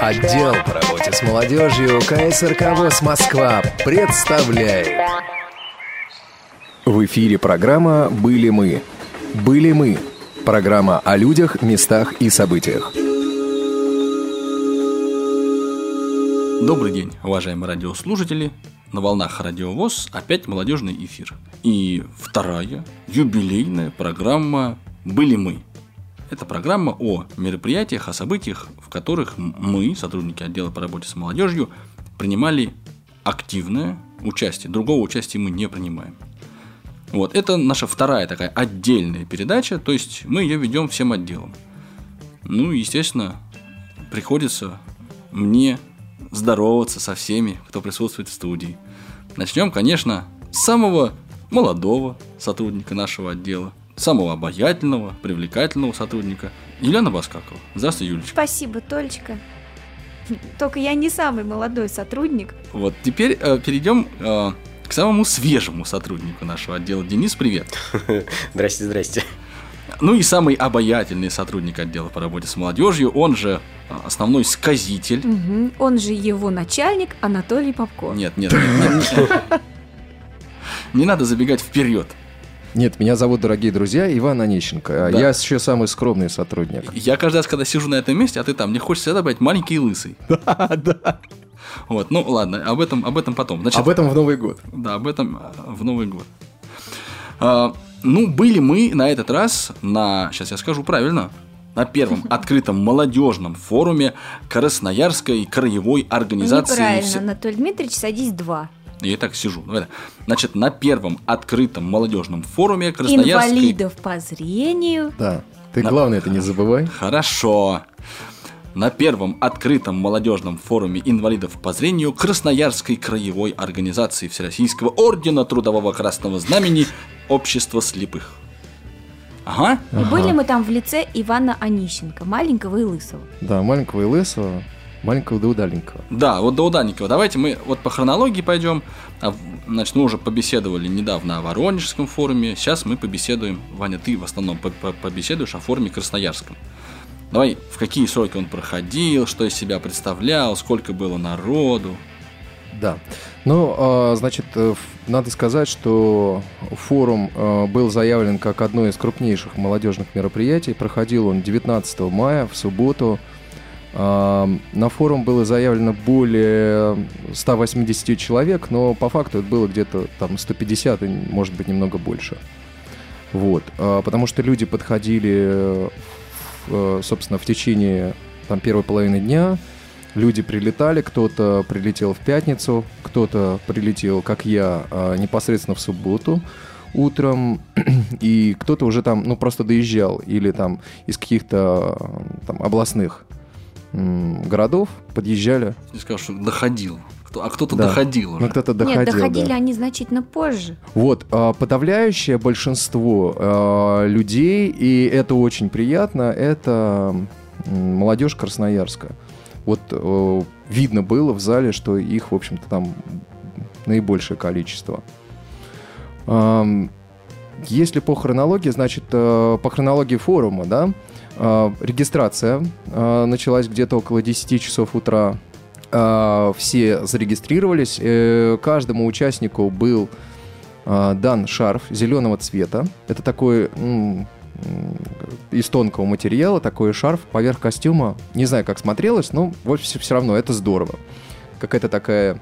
Отдел по работе с молодежью КСРК ВОЗ Москва представляет. В эфире программа «Были мы». «Были мы» – программа о людях, местах и событиях. Добрый день, уважаемые радиослушатели. На волнах Радио ВОЗ опять молодежный эфир. И вторая юбилейная программа «Были мы». Это программа о мероприятиях, о событиях, в которых мы, сотрудники отдела по работе с молодежью, принимали активное участие. Другого участия мы не принимаем. Вот, это наша вторая такая отдельная передача, то есть мы ее ведем всем отделом. Ну, естественно, приходится мне здороваться со всеми, кто присутствует в студии. Начнем, конечно, с самого молодого сотрудника нашего отдела, самого обаятельного, привлекательного сотрудника Елена Баскакова. Здравствуй, Юлечка. Спасибо, Толечка. Только я не самый молодой сотрудник. Вот, теперь э, перейдем э, к самому свежему сотруднику нашего отдела. Денис, привет. Здрасте, здрасте. Ну и самый обаятельный сотрудник отдела по работе с молодежью, он же э, основной сказитель. Угу. Он же его начальник Анатолий Попко. Нет, нет, нет, нет. Не надо забегать вперед. Нет, меня зовут, дорогие друзья, Иван Онищенко. А Да. Я еще самый скромный сотрудник. Я каждый раз, когда сижу на этом месте, а ты там, мне хочется быть маленький и лысый. Да, да. Вот, ну ладно, об этом, об этом потом. Значит, Об этом в Новый год. Да, об этом а, в Новый год. А, ну, были мы на этот раз на, сейчас я скажу правильно, на первом открытом молодежном форуме Красноярской краевой организации. Неправильно, вс- Анатолий Дмитриевич, садись два. Я и так сижу. Так. Значит, на первом открытом молодежном форуме Красноярской... Инвалидов по зрению. Да. Ты Да. главное это не забывай. Хорошо. На первом открытом молодежном форуме инвалидов по зрению Красноярской краевой организации Всероссийского ордена Трудового Красного Знамени Общества слепых. Ага. И были мы там в лице Ивана Онищенко, маленького и лысого. Да, маленького и лысого, маленького да удаленького. Да, вот до Уданикова. Давайте мы вот по хронологии пойдем. А, Значит, мы уже побеседовали недавно о Воронежском форуме. Сейчас мы побеседуем, Ваня, ты в основном по- по- побеседуешь о форуме Красноярском. Давай, в какие сроки он проходил, что из себя представлял, сколько было народу. Да. Ну, а, значит, э, надо сказать, что форум э, был заявлен как одно из крупнейших молодежных мероприятий. Проходил он 19 мая, в субботу. На форум было заявлено более 180 человек, но по факту это было где-то там 150, и, может быть, немного больше. Вот. А, Потому что люди подходили, э, собственно, в течение там, первой половины дня, Люди прилетали, кто-то прилетел в пятницу, кто-то прилетел, как я, а, непосредственно в субботу утром, и кто-то уже там, ну, просто доезжал, или там из каких-то там областных городов подъезжали. Я сказал, что доходил. А кто-то Да. доходил уже. Ну, кто-то доходил, Нет, доходили да. они значительно позже. Вот, а, подавляющее большинство а, людей, и это очень приятно, это молодежь Красноярска. Вот э, видно было в зале, что их, в общем-то, там наибольшее количество. Если по хронологии, значит, э, по хронологии форума, да, регистрация э, началась где-то около 10 часов утра. Э, Все зарегистрировались. Э, Каждому участнику был дан шарф зеленого цвета. Это такой из тонкого материала, такой шарф поверх костюма. Не знаю, как смотрелось, но вот все равно это здорово. Какая-то такая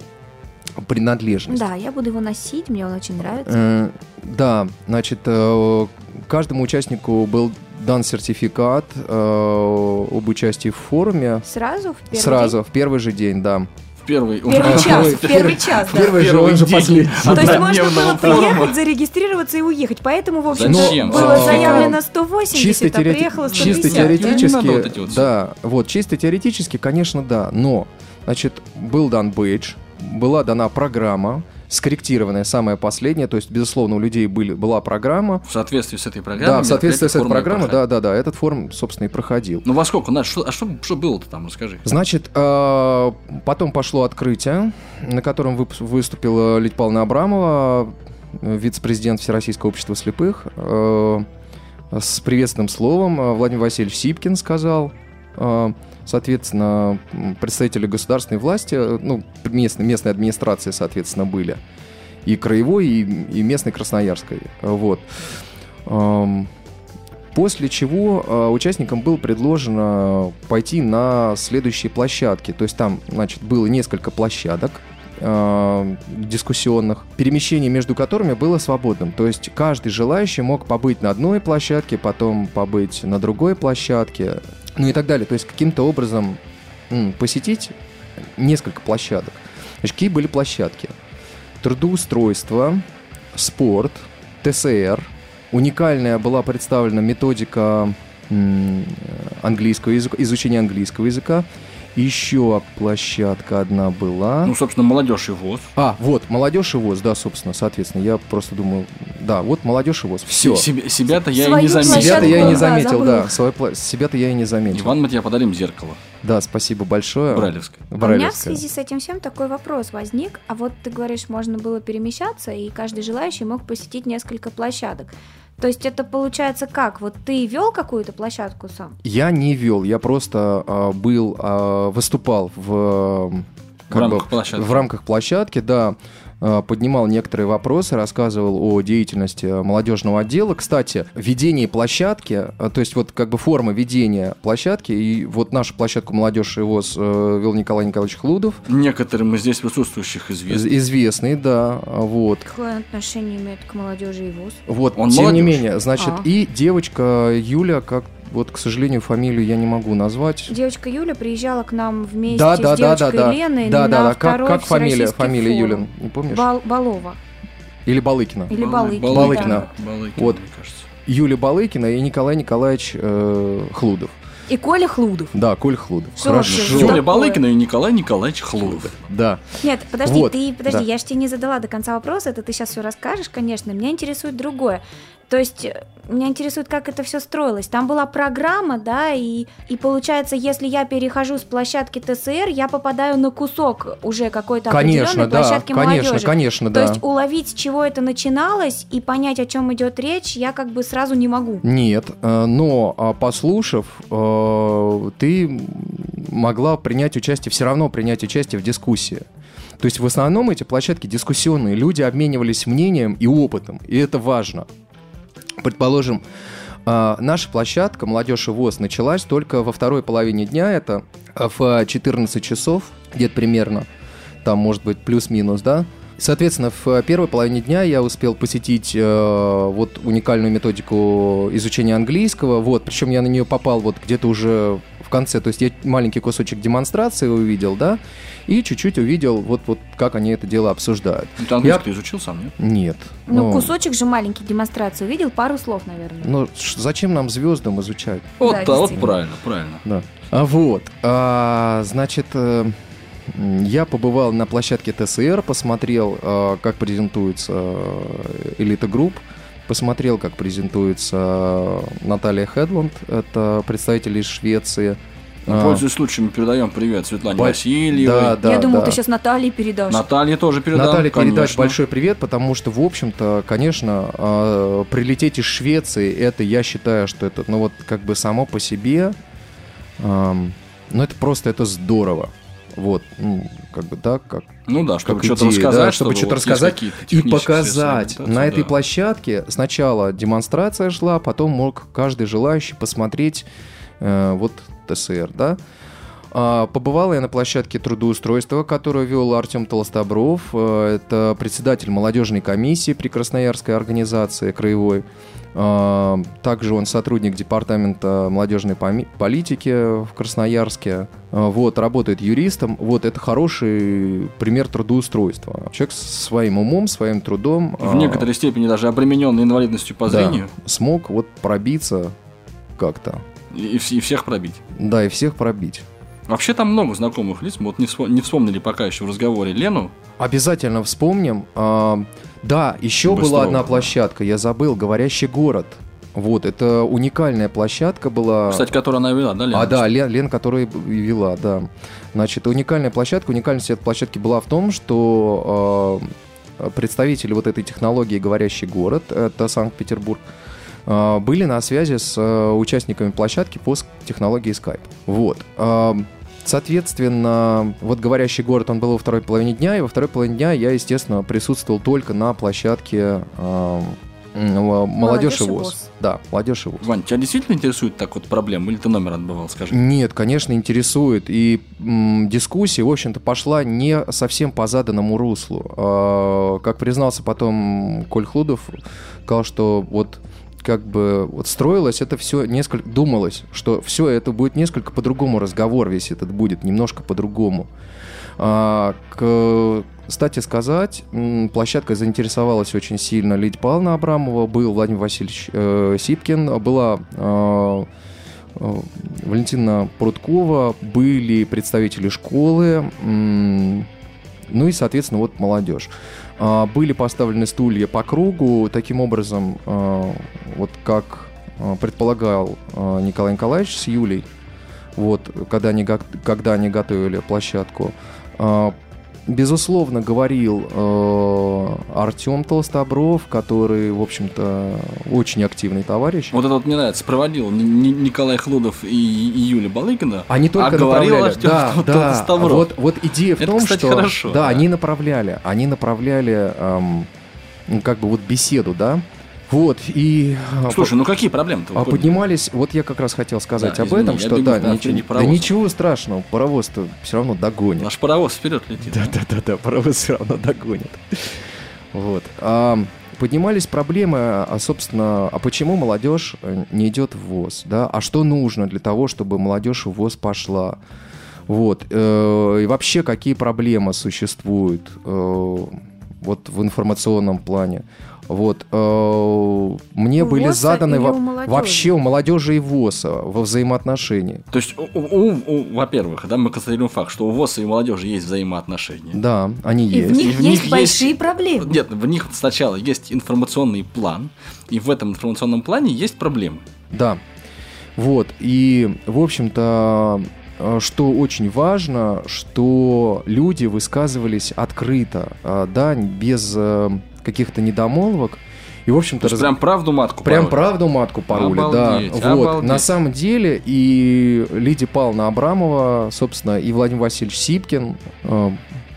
принадлежность. Да, я буду его носить, мне он очень нравится. Э, Да, значит, э, каждому участнику был дан сертификат э, об участии в форуме. Сразу в первый Сразу, в первый же день, да. В первый, день? Первый час, в первый час, да. Первый же, Первый он же день. последний. То есть можно было приехать, зарегистрироваться и уехать. Поэтому, в общем, Зачем? было Ну, заявлено а, 180, Чисто, а приехало чисто 150. теоретически, Не надо вот эти вот да, вот чисто теоретически, конечно, да, но, значит, был дан бейдж, была дана программа, скорректированная, самая последняя, то есть, безусловно, у людей были, была программа, В соответствии с этой программой. да, в соответствии с этой программой, да, да, да, этот форум, собственно, и проходил. Ну во сколько? Надо, что, а что, что было-то там, расскажи. Значит, э, потом пошло открытие, на котором вып- выступила Лидия Павловна Абрамова, вице-президент Всероссийского общества слепых. Э, С приветственным словом э, Владимир Васильевич Сипкин сказал э, соответственно, представители государственной власти, ну, местной, местной администрации, соответственно, были. И краевой, и, и местной красноярской. Вот. После чего э, участникам было предложено пойти на следующие площадки. То есть там, значит, было несколько площадок э, дискуссионных, перемещение между которыми было свободным. То есть каждый желающий мог побыть на одной площадке, потом побыть на другой площадке, ну и так далее. То есть каким-то образом м, посетить несколько площадок. Значит, какие были площадки? Трудоустройство, спорт, ТСР – Уникальная была представлена методика английского языка, изучения английского языка. Еще площадка одна была. Ну, собственно, молодежь и ВОЗ. А, вот, молодежь и ВОЗ, да, собственно, соответственно. Я просто думаю, да, вот молодежь и ВОЗ. Все. Себя, себя-то я Свою и не заметил. Себя-то я и не заметил, забыл. да. свою пла- Себя-то я и не заметил. Иван, мы тебе подарим зеркало. Да, спасибо большое. Брайлевское. У меня в связи с этим всем такой вопрос возник. А вот ты говоришь, можно было перемещаться, и каждый желающий мог посетить несколько площадок. То есть это получается как? Вот ты вел какую-то площадку сам? Я не вел, я просто а, был, а, выступал в, э, как рамках бы, площадки. в рамках площадки, да, поднимал некоторые вопросы, рассказывал о деятельности молодежного отдела. Кстати, ведение площадки, а, то есть вот как бы форма ведения площадки, и вот нашу площадку «Молодежь и ВОЗ» э, вел Николай Николаевич Хлудов, Некоторым из здесь присутствующих известно. из- известный, да, вот. Какое отношение имеет к молодежи и вуз? Вот, Он тем не молодежь. менее, значит, А. и девочка Юля, как вот, к сожалению, фамилию я не могу назвать. Девочка Юля приезжала к нам вместе Да, с да, девочкой да, да. Леной Да, на да, да. Как, как фамилия, фамилия форум. Юлин, не помнишь? Бал- Балова. Или Балыкина. Или Балы- Балыкина. Балыкина. да. Балыкина, Вот. мне кажется. Юлия Балыкина и Николай Николаевич э, Хлудов. И Коля Хлудов. Да, Коль Хлудов. Что Хорошо. вообще? Юлия такое? Балыкина и Николай Николаевич Хлудов. Да. Нет, подожди, Вот, ты, подожди, да. я же тебе не задала до конца вопрос, это ты сейчас все расскажешь, конечно. Меня интересует другое. То есть э, меня интересует, как это все строилось. Там была программа, да, и, и получается, если я перехожу с площадки ТСР, я попадаю на кусок уже какой-то Конечно, определенной да. площадки Конечно, молодежи. конечно, То да. есть уловить, с чего это начиналось, и понять, о чем идет речь, я как бы сразу не могу. Нет, э, но а, послушав, э, ты могла принять участие, все равно принять участие в дискуссии. То есть в основном эти площадки дискуссионные, люди обменивались мнением и опытом, и это важно. Предположим, а, наша площадка «Молодежь и ВОЗ» началась только во второй половине дня, это в 14 часов, где-то примерно, там может быть плюс-минус, да, Соответственно, в первой половине дня я успел посетить э, вот уникальную методику изучения английского. Вот, причем я на нее попал вот где-то уже в конце. То есть я маленький кусочек демонстрации увидел, да, и чуть-чуть увидел вот, вот как они это дело обсуждают. Ну, Ты английский ты изучил сам, нет? Нет. Ну, кусочек же маленький демонстрации увидел, пару слов, наверное. Ну, зачем нам звездам изучать? Вот, Да, да, вот правильно, правильно. Да. А вот, а, значит, э, я побывал на площадке ТСР, посмотрел, э, как презентуется элита групп, посмотрел, как презентуется Наталья Хедланд, это представитель из Швеции. Ну, А, Пользуясь случаем, передаем привет Светлане Ба- Васильевой. да, да, я думал, да. ты сейчас Наталье передашь. Наталье тоже передам, Наталья, передать большой привет, потому что, в общем-то, конечно, э, прилететь из Швеции, это, я считаю, что это, ну вот, как бы само по себе, ну это просто, это здорово. Вот, ну, как бы, да, как, Ну да, чтобы как что-то идея, рассказать, да, чтобы вот что-то есть рассказать и показать. На этой да. площадке сначала демонстрация шла, потом мог каждый желающий посмотреть э, вот ТСР, да. А, Побывал я на площадке трудоустройства, которую вел Артем Толстобров. Э, Это председатель молодежной комиссии при Красноярской организации краевой. А, Также он сотрудник департамента молодежной политики в Красноярске. А, Вот, работает юристом. Вот, это хороший пример трудоустройства. Человек с своим умом, своим трудом В некоторой степени даже обремененный инвалидностью по да, зрению смог вот пробиться как-то. И, и всех пробить. Да, и всех пробить. Вообще там много знакомых лиц. Мы вот не, не вспомнили пока еще в разговоре Лену. Обязательно вспомним. А, да, еще Быстрова, была одна площадка, я забыл, «Говорящий город». Вот, это уникальная площадка была. Кстати, которую она вела, да, Лена? А, да, Лен, Лен, которая вела, да. Значит, уникальная площадка. Уникальность этой площадки была в том, что э, представители вот этой технологии «Говорящий город», это Санкт-Петербург, э, были на связи с э, участниками площадки по технологии Skype. Вот. Э, Соответственно, вот говорящий город, он был во второй половине дня, и во второй половине дня я, естественно, присутствовал только на площадке э, м, молодежь и и ВОЗ. ВОЗ. Да, молодежь и ВОЗ. Вань, тебя действительно интересует так вот проблема, или ты номер отбывал, скажи? Нет, конечно, интересует. И м, дискуссия, в общем-то, пошла не совсем по заданному руслу. А, как признался потом Коль Хлудов, сказал, что вот как бы вот строилось это все несколько, думалось, что все это будет несколько по-другому, разговор весь этот будет немножко по-другому. А, к- кстати сказать, м, площадкой заинтересовалась очень сильно Лидия Павловна Абрамова, был Владимир Васильевич э, Сипкин, была э, э, Валентина Пруткова, были представители школы, ну и, соответственно, вот молодежь. А, Были поставлены стулья по кругу, таким образом, э, вот как э, предполагал Николай Николаевич с Юлей, вот, когда они, когда они готовили площадку. Безусловно, говорил э, Артем Толстобров, который, в общем-то, очень активный товарищ. Вот это вот мне нравится. Проводил Ни- Ни- Николай Хлудов и, и Юля Балыкина. Они только а говорил. Артем да, да. Толстобров. Вот, вот идея в Это, том, кстати, что хорошо, да, да. они направляли, они направляли эм, как бы вот беседу, да. Вот и а, Слушай, ну какие проблемы-то? а поднимались, вот я как раз хотел сказать Да, об извини, этом, что да, на ничего, да ничего страшного, паровоз-то все равно догонит. Наш паровоз вперед летит. Да, да, да, да, паровоз все равно догонит. Вот. А, поднимались проблемы, а, собственно, а почему молодежь э, не идет в ВОЗ, да? А что нужно для того, чтобы молодежь в ВОЗ пошла? Вот. э, И вообще, какие проблемы существуют э, вот в информационном плане? Вот. э, Мне У были заданы во- у вообще у молодежи и ВОЗа во взаимоотношении. То есть, у- у- у- во-первых, да, мы констатируем факт, что у ВОЗ и молодежи есть взаимоотношения. Да, они И в есть. них И в есть них большие есть- проблемы. Нет, в них сначала есть информационный план, и в этом информационном плане есть проблемы. Да. Вот. И, в общем-то, э, что очень важно, что люди высказывались открыто, э, да, без каких-то недомолвок. И, в общем-то, раз- прям правду матку Прям пороли. правду матку пароли, Обалдеть, да. Вот. обалдеть. На самом деле и Лидия Павловна Абрамова, собственно, и Владимир Васильевич Сипкин, э,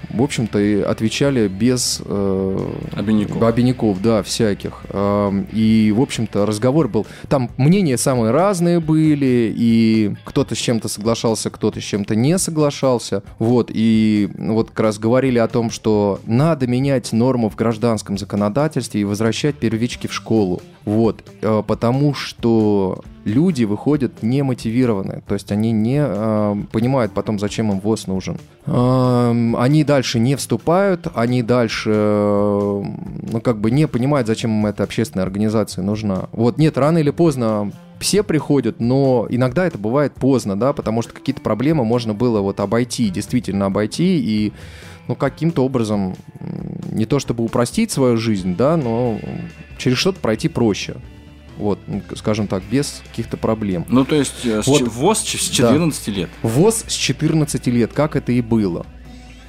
в общем-то, и отвечали без э, Обиняков. обиняков, да, всяких. Эм, И, в общем-то, разговор был... Там мнения самые разные были, и кто-то с чем-то соглашался, кто-то с чем-то не соглашался. Вот, и вот как раз говорили о том, что надо менять нормы в гражданском законодательстве и возвращать первички в школу. Вот, э, потому что люди выходят немотивированные, то есть они не э, понимают потом, зачем им ВОЗ нужен. Эм, Они дальше не вступают, они дальше, э, ну, как бы не понимают, зачем им эта общественная организация нужна. Вот, нет, рано или поздно все приходят, но иногда это бывает поздно, да, потому что какие-то проблемы можно было вот обойти, действительно обойти и ну, каким-то образом не то чтобы упростить свою жизнь, да, но через что-то пройти проще. Вот, ну, скажем так, без каких-то проблем. Ну, то есть, э, Вот. ВОЗ с 14 лет. ВОЗ с 14 лет, как это и было.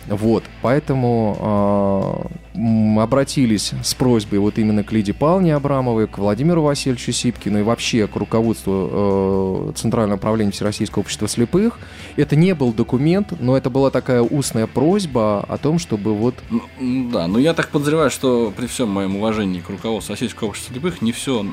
Вот, поэтому а, обратились с просьбой вот именно к Лидии Павловне Абрамовой, к Владимиру Васильевичу Сипкину и вообще к руководству э, Центрального управления Всероссийского общества слепых. Это не был документ, но это была такая устная просьба о том, чтобы вот Ну, да, но я так подозреваю, что при всем моем уважении к руководству Российского общества слепых не все,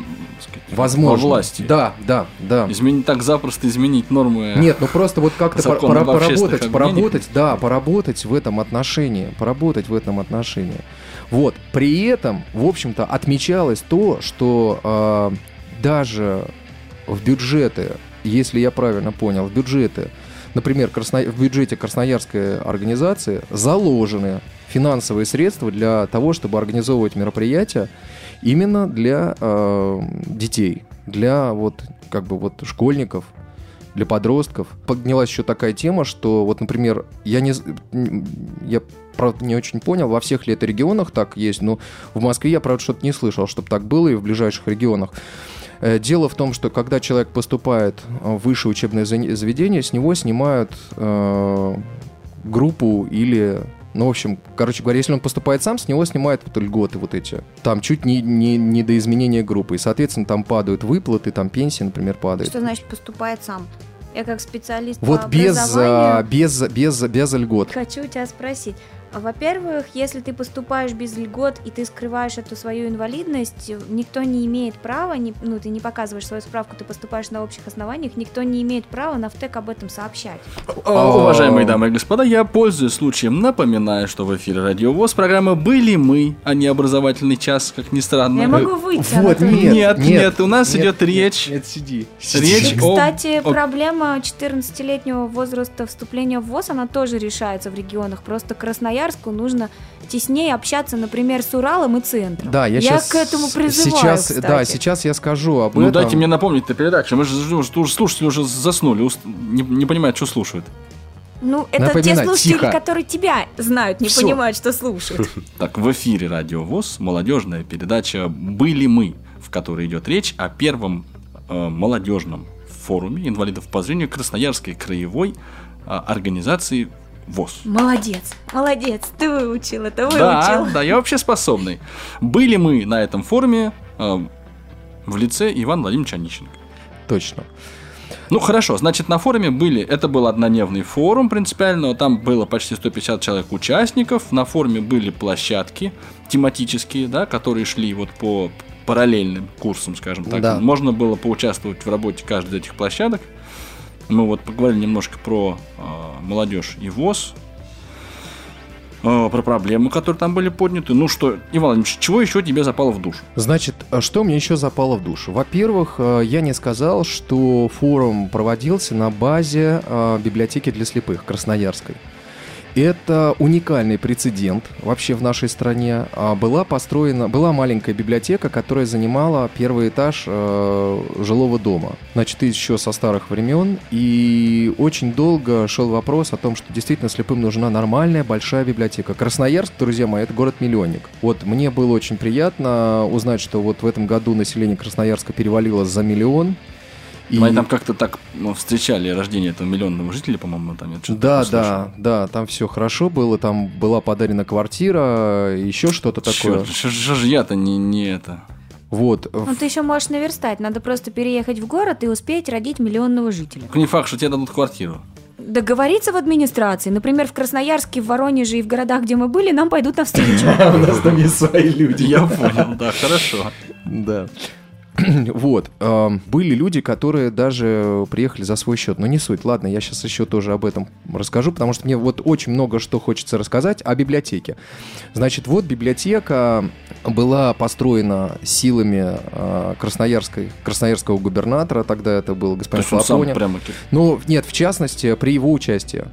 возможно... во власти. Да, да, да. Изменить так запросто изменить нормы. Нет, ну просто вот как-то пора- общественных поработать, объединениях. поработать, да, поработать в этом отношении, поработать в этом отношении. Вот. При этом, в общем-то, отмечалось то, что э, даже в бюджеты, если я правильно понял, в бюджеты, например, Красно- в бюджете Красноярской организации заложены финансовые средства для того, чтобы организовывать мероприятия именно для э, детей, для вот как бы вот школьников, для подростков. Поднялась еще такая тема, что вот, например, я не, я правда не очень понял, во всех ли это регионах так есть, но в Москве я, правда, что-то не слышал, чтобы так было и в ближайших регионах. Э, Дело в том, что когда человек поступает в высшее учебное заведение, с него снимают э, группу или Ну, в общем, короче говоря, если он поступает сам, с него снимают вот льготы вот эти. Там чуть не, не, не до изменения группы. И, соответственно, там падают выплаты, там пенсии, например, падают. Что значит поступает сам? Я как специалист Вот по без, а, образованию без, без, без льгот. хочу у тебя спросить. А, Во-первых, если ты поступаешь без льгот и ты скрываешь эту свою инвалидность, никто не имеет права, не- ну ты не показываешь свою справку, ты поступаешь на общих основаниях, никто не имеет права на ВТЭК об этом сообщать. Уважаемые дамы и господа, я, пользуясь случаем, напоминаю, что в эфире Радио ВОЗ программа «Были мы», а не образовательный час, как ни странно. Я могу выйти. Вот, нет, Нет, нет, нет, у нас нет, идет речь. Нет, сиди. Речь о- Кстати, о- проблема 14-летнего возраста вступления в ВОЗ, она тоже решается в регионах. Просто Красноярску нужно теснее общаться, например, с Уралом и центром. Да, я, сейчас к этому призываю, Сейчас, кстати. да, сейчас я скажу об Ну этом. дайте мне напомнить эту передачу. Мы же уже слушатели уже заснули, не, не понимают, что слушают. Ну, это те Напоминать, слушатели, тихо. которые тебя знают, не Всё. понимают, что слушают. Так, в эфире Радио ВОЗ молодежная передача «Были мы», в которой идет речь о первом э, молодежном форуме инвалидов по зрению Красноярской краевой э, организации ВОЗ. Молодец, молодец, ты выучил это, Да, выучил. да, я вообще способный. Были мы на этом форуме э, в лице Ивана Владимировича Онищенко. Точно. Ну хорошо, значит на форуме были, это был однодневный форум принципиально, там было почти 150 человек участников, на форуме были площадки тематические, да, которые шли вот по параллельным курсам, скажем так. Да. Можно было поучаствовать в работе каждой из этих площадок. Мы вот поговорили немножко про э, молодежь и ВОЗ, э, про проблемы, которые там были подняты. Ну что, Иван Владимирович, чего еще тебе запало в душу? Значит, а что мне еще запало в душу? Во-первых, я не сказал, что форум проводился на базе библиотеки для слепых Красноярской. Это уникальный прецедент вообще в нашей стране. А, Была построена, была маленькая библиотека, которая занимала первый этаж э, жилого дома. Значит, еще со старых времен. И очень долго шел вопрос о том, что действительно слепым нужна нормальная большая библиотека. Красноярск, друзья мои, это город-миллионник. Вот мне было очень приятно узнать, что вот в этом году население Красноярска перевалило за миллион. И- Они там как-то так ну, встречали рождение этого миллионного жителя, по-моему, там я что-то Да, да, да, там все хорошо было, там была подарена квартира, еще что-то такое. Что же я-то не, не это? Вот. Ну, ты еще можешь наверстать, надо просто переехать в город и успеть родить миллионного жителя. Не факт, что тебе дадут квартиру. Договориться в администрации, например, в Красноярске, в Воронеже и в городах, где мы были, нам пойдут навстречу. У нас там есть свои люди. Я понял, да, хорошо. Да. Вот. эм, Были люди, которые даже приехали за свой счет. Но не суть. Ладно, я сейчас еще тоже об этом расскажу, потому что мне вот очень много что хочется рассказать о библиотеке. Значит, вот библиотека была построена силами э, Красноярской, красноярского губернатора, тогда это был То господин он сам прямо... Ну, нет, в частности, при его участии.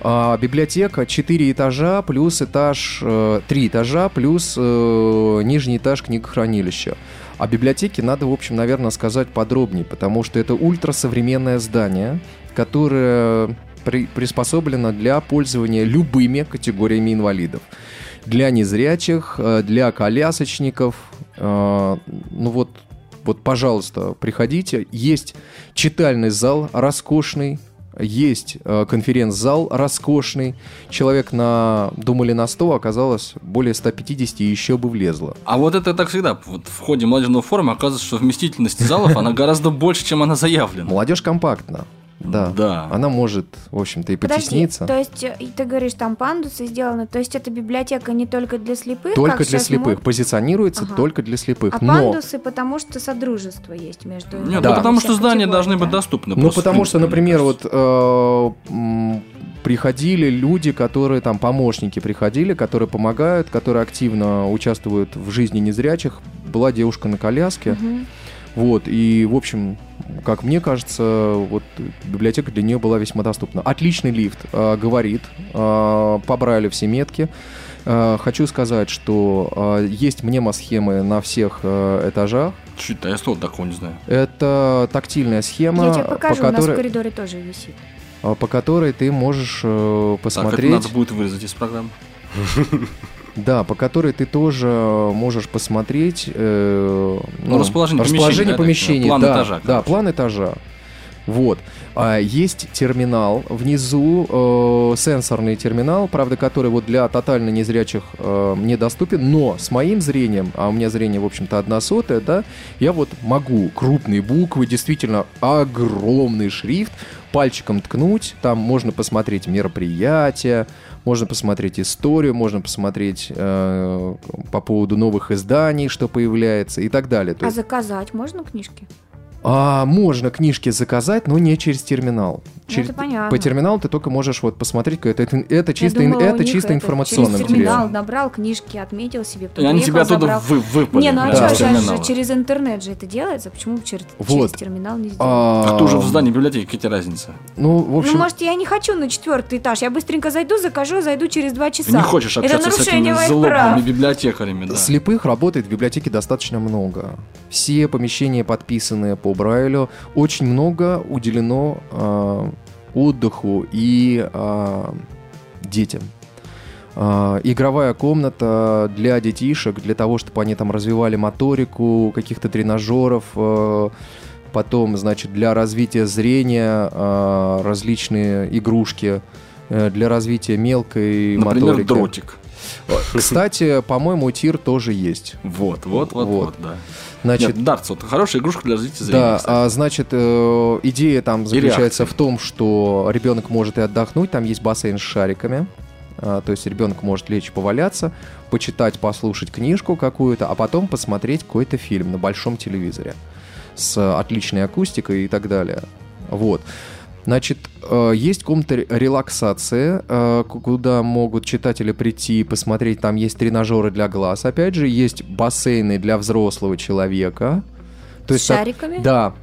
А, библиотека 4 этажа плюс этаж, э, 3 этажа плюс э, нижний этаж книгохранилища. О библиотеке надо, в общем, наверное, сказать подробнее, потому что это ультрасовременное здание, которое при- приспособлено для пользования любыми категориями инвалидов. Для незрячих, э, для колясочников. э, Ну вот, вот, пожалуйста, приходите. Есть читальный зал роскошный, есть э, конференц-зал роскошный. Человек на, думали, на 100, оказалось более 150 и еще бы влезло. А вот это так всегда. Вот в ходе молодежного форума оказывается, что вместительность залов, она гораздо больше, чем она заявлена. Молодежь компактна. Да. Да. Она может, в общем-то, и Подожди, потесниться. то есть э, и ты говоришь, там пандусы сделаны, то есть это библиотека не только для слепых, Только как для слепых. мод- Позиционируется Ага. только для слепых. а Но пандусы, потому что содружество есть между... Нет, Да. ну потому что здания должны да. быть доступны. Ну, потому что, например, вот э, приходили люди, которые там помощники приходили, которые помогают, которые активно участвуют в жизни незрячих. Была девушка на коляске. Вот, и, в общем, как мне кажется, вот библиотека для нее была весьма доступна. Отличный лифт, э, говорит, э, побрали все метки. Э, хочу сказать, что э, есть мнемосхемы на всех э, этажах. Чуть, а я стол такого не знаю. Это тактильная схема, Я тебе покажу, по, у нас в которой, коридоре тоже висит. по которой ты можешь э, Так, это посмотреть. надо будет вырезать из программы. Да, по которой ты тоже можешь посмотреть э, Ну, расположение помещения, да, помещения, план да, этажа, Да, план этажа. Вот. А есть терминал внизу, э, сенсорный терминал, правда, который вот для тотально незрячих э, недоступен, но с моим зрением, а у меня зрение, в общем-то, одна сотая, да, я вот могу крупные буквы, действительно огромный шрифт, пальчиком ткнуть, там можно посмотреть мероприятия, можно посмотреть историю, можно посмотреть э, по поводу новых изданий, что появляется и так далее. То А есть- заказать можно книжки? А, можно книжки заказать, но не через терминал. Через- Ну, это. По терминалу ты только можешь вот посмотреть, это, это, это чисто, думала, это чисто это информационный через терминал материал. набрал книжки, отметил себе, И потом они тебя оттуда забрал. вы, выпали. Не, ну а Да. что, сейчас же через интернет же это делается, почему через, Вот. через терминал не сделать? А, Так ты уже в здании библиотеки, какая тебе разница? Ну, в общем, Ну, может, я не хочу на четвертый этаж. Я быстренько зайду, закажу, зайду через два часа. Ты не хочешь Это общаться с этими злобными библиотекарями, да. Слепых работает в библиотеке достаточно много. Все помещения подписаны по Брайлю. Очень много уделено а, отдыху и а, детям. А, игровая комната для детишек, для того, чтобы они там развивали моторику, каких-то тренажеров. а, потом, значит, для развития зрения а, различные игрушки э, для развития мелкой Например, моторики. дротик. Кстати, по-моему, тир тоже есть. Вот, вот, вот, Вот. да. Значит, Нет, дартс, вот хорошая игрушка для развития зрения. да, кстати. а, значит, э, идея там заключается в том, что ребенок может и отдохнуть, там есть бассейн с шариками. А, то есть ребенок может лечь поваляться, почитать, послушать книжку какую-то, а потом посмотреть какой-то фильм на большом телевизоре с отличной акустикой и так далее. Вот. Значит, э, есть комната ре- релаксации, э, куда могут читатели прийти и посмотреть. Там есть тренажеры для глаз. Опять же, есть бассейны для взрослого человека. С так- шариками? да.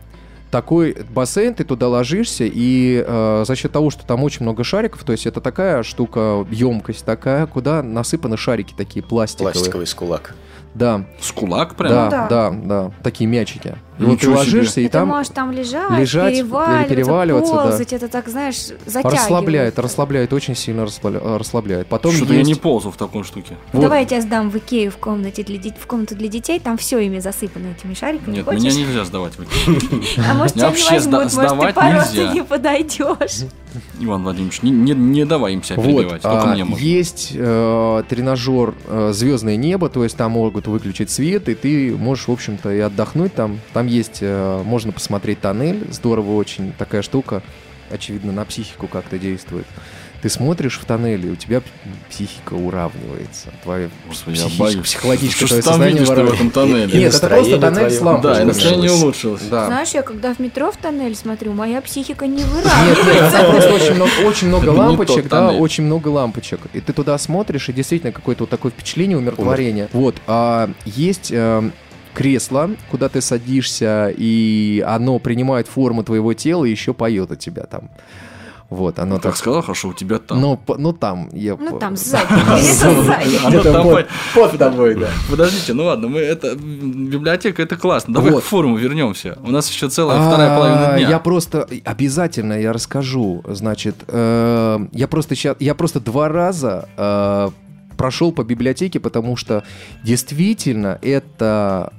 Такой бассейн, ты туда ложишься, и э, за счет того, что там очень много шариков, то есть это такая штука, емкость такая, куда насыпаны шарики такие пластиковые. Пластиковый скулак. Да, С кулак да, прям? да, да. да, такие мячики. И вот ты Ничего себе. ложишься, и И ты там можешь там лежать, лежать, переваливаться, переваливаться, да. ползать. Это так, знаешь, затягивает. расслабляет, расслабляет, очень сильно расслабля- расслабляет. Потом Что-то есть... я не ползал в такой штуке. Вот. Давай я тебя сдам в Икею в комнате для детей, в комнату для детей, там все ими засыпано этими шариками. Нет, Хочешь? меня нельзя сдавать в Икею. А может, тебя не возьмут, может, ты сдавать по росту нельзя. не подойдешь. Иван Владимирович, не, не, не давай им себя Вот, перебивать, только а, мне можно. есть э, тренажер Звездное небо, то есть там могут выключить свет, и ты можешь, в общем-то, и отдохнуть там. Там есть, э, можно посмотреть тоннель, здорово очень, такая штука, очевидно, на психику как-то действует. Ты смотришь в тоннеле, у тебя психика уравнивается. Твоя Господи, боюсь. психологическое Что твое видишь ты в этом тоннеле? Нет, это просто тоннель с лампочкой. Да, и настроение улучшилось. улучшилось. Да. Знаешь, я когда в метро в тоннель смотрю, моя психика не Нет, выравнивается. нет, просто очень много, очень много лампочек, да, тоннель. очень много лампочек. И ты туда смотришь, и действительно какое-то вот такое впечатление умиротворения. Вот, а есть э, кресло, куда ты садишься, и оно принимает форму твоего тела и еще поет от тебя там. Вот, оно Так так... сказал, хорошо, у тебя там. Ну, по- ну там, я... Ну там сзади, где-то Под тобой, да. Подождите, ну ладно, мы это библиотека это классно. Давай к форуму вернемся. У нас еще целая вторая половина А, дня. Я просто обязательно я расскажу. Значит, э, я просто ща- я просто два раза э, прошел по библиотеке, потому что действительно это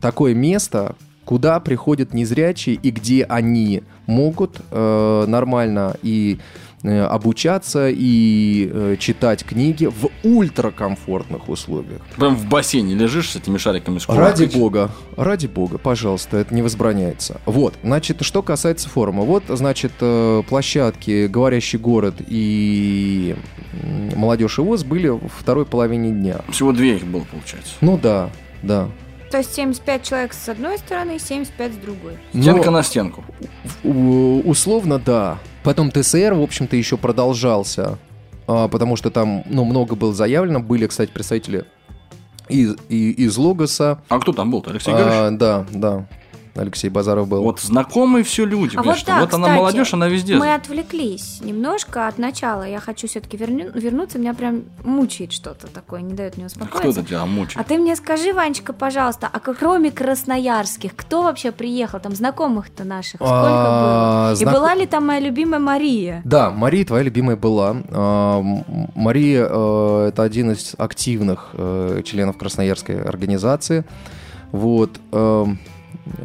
такое место, куда приходят незрячие и где они могут э, нормально и э, обучаться и э, читать книги в ультракомфортных условиях. Прям в бассейне лежишь с этими шариками с Ради бога, ради бога, пожалуйста, это не возбраняется. Вот, значит, что касается форума. Вот, значит, э, площадки «Говорящий город» и «Молодежь и ВОЗ» были во второй половине дня. Всего две их было, получается. Ну да, да. То есть 75 человек с одной стороны, 75 с другой. Но, Стенка на стенку. условно, да. Потом ТСР, в общем-то, еще продолжался, а, потому что там, ну, много было заявлено. Были, кстати, представители из, и- из Логоса. А кто там был-то, Алексей Георгиевич? А, да, да. Алексей Базаров был. Вот знакомые все люди, А вот да, вот она кстати, молодежь, она везде. Мы отвлеклись немножко от начала. Я хочу все-таки вернуться. Меня прям мучает что-то такое, не дает мне Кто успокоиться. это тебя мучает? А ты мне скажи, Ванечка, пожалуйста, а кроме красноярских, кто вообще приехал? Там знакомых-то наших сколько А, было? И знак- была ли там моя любимая Мария? Да, Мария твоя любимая была. А, Мария э, это один из активных э, членов Красноярской организации. Вот.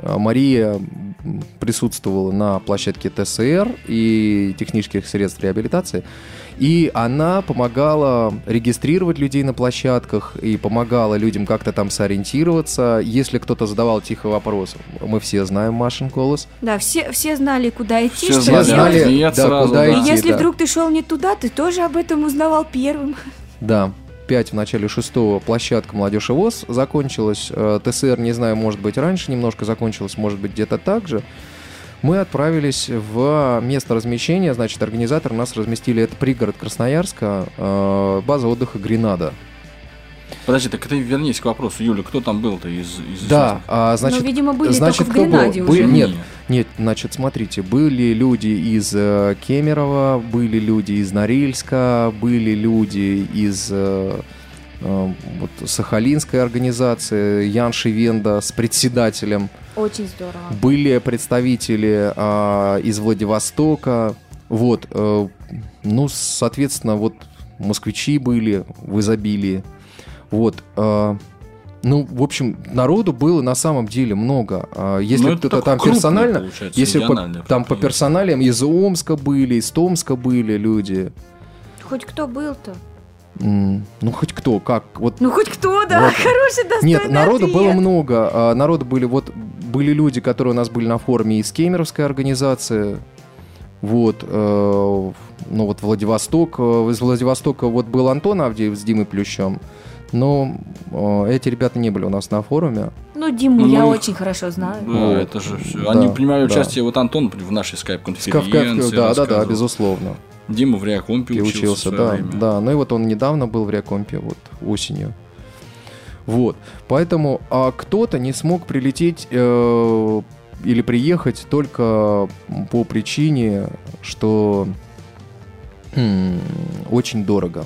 А Мария присутствовала на площадке ТСР и технических средств реабилитации. И она помогала регистрировать людей на площадках и помогала людям как-то там сориентироваться. Если кто-то задавал тихий вопрос, мы все знаем Машин голос. Да, все, все знали, куда идти, Все что знали делать. да, сразу, куда да. И идти, если да. вдруг ты шел не туда, ты тоже об этом узнавал первым. Да, 5 в начале шестого площадка «Молодежь и ВОЗ» закончилась. Э, ТСР, не знаю, может быть, раньше немножко закончилась, может быть, где-то так же. Мы отправились в место размещения, значит, организаторы нас разместили, это пригород Красноярска, э, база отдыха «Гренада». Подожди, так ты вернись к вопросу, Юля, кто там был-то из, из Да, а, значит, Но, видимо, были значит, только в был? Гренаде Бы- уже. Нет, Не. Нет, значит, смотрите, были люди из э, Кемерово, были люди из Норильска, были люди из э, э, вот, Сахалинской организации, Ян Шивенда с председателем, Очень здорово. были представители а, из Владивостока, вот, э, ну, соответственно, вот москвичи были в изобилии, вот, э, ну, в общем, народу было на самом деле много. А Если Ну, кто-то там крупный, персонально, если по- там по персоналиям из Омска были, из Томска были люди. Хоть кто был-то? Ну, хоть кто, как, вот Ну, хоть кто, да, Вот. хороший, достойный Нет, народу ответ. было много. А, Народу были вот были люди, которые у нас были на форуме из Кемеровской организации. Вот, э, ну вот Владивосток, э, из Владивостока вот был Антон Авдеев с Димой Плющем, но э, эти ребята не были у нас на форуме. Ну, Диму Ну, я их- очень хорошо знаю. Да, Вот. это же все. Да, Они принимали да. участие, вот Антон в нашей скайп-конференции. Да, да, да, безусловно. Дима в Реакомпе И учился, учился, да, время. да. Ну и вот он недавно был в Реакомпе, вот осенью. Вот, поэтому а кто-то не смог прилететь э, или приехать только по причине, что очень дорого.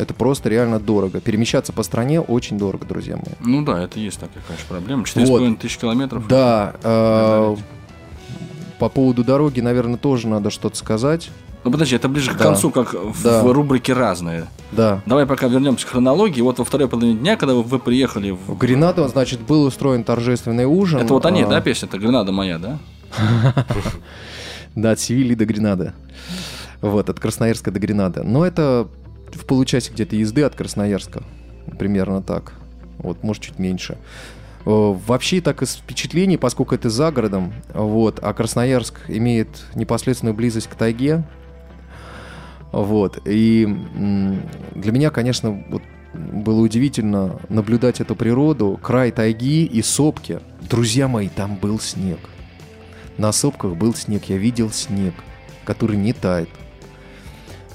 Это просто реально дорого. Перемещаться по стране очень дорого, друзья мои. Ну да, это есть такая, конечно, проблема. 4,5 тысяч километров. Да, э, по поводу дороги, наверное, тоже надо что-то сказать. Ну подожди, это ближе к Да. концу, как в, Да. в рубрике «Разные». Да. Давай пока вернемся к хронологии. Вот во второй половине дня, когда вы, вы приехали в... В Гренаду, значит, был устроен торжественный ужин. Это вот они, А, да, песня? Это «Гренада моя», да? Да, от Севильи до Гренады. Вот, от Красноярска до Гренады. Но это в получасе где-то езды от Красноярска. Примерно так. Вот, может, чуть меньше. Э, Вообще, так из впечатлений, поскольку это за городом, вот, а Красноярск имеет непосредственную близость к тайге, вот, и для меня, конечно, вот, было удивительно наблюдать эту природу, край тайги и сопки. Друзья мои, там был снег. На сопках был снег, я видел снег, который не тает.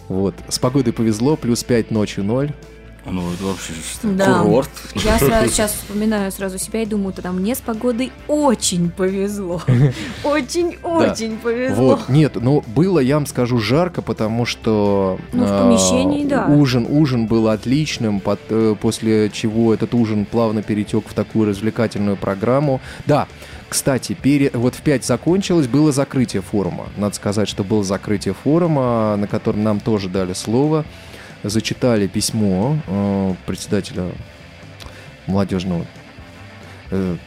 Вот. С погодой повезло, плюс 5 ночью 0. Ну, это вообще что, Да. курорт. Я сразу сейчас вспоминаю сразу себя и думаю, тогда мне с погодой очень повезло. Очень-очень повезло. Вот, нет, ну было, я вам скажу, жарко, потому что Ну, в а, помещении, да. ужин, ужин был отличным, под- э, после чего этот ужин плавно перетек в такую развлекательную программу. Да, кстати, пере- вот в 5 закончилось, было закрытие форума. Надо сказать, что было закрытие форума, на котором нам тоже дали слово. Зачитали письмо э, председателя молодежного э,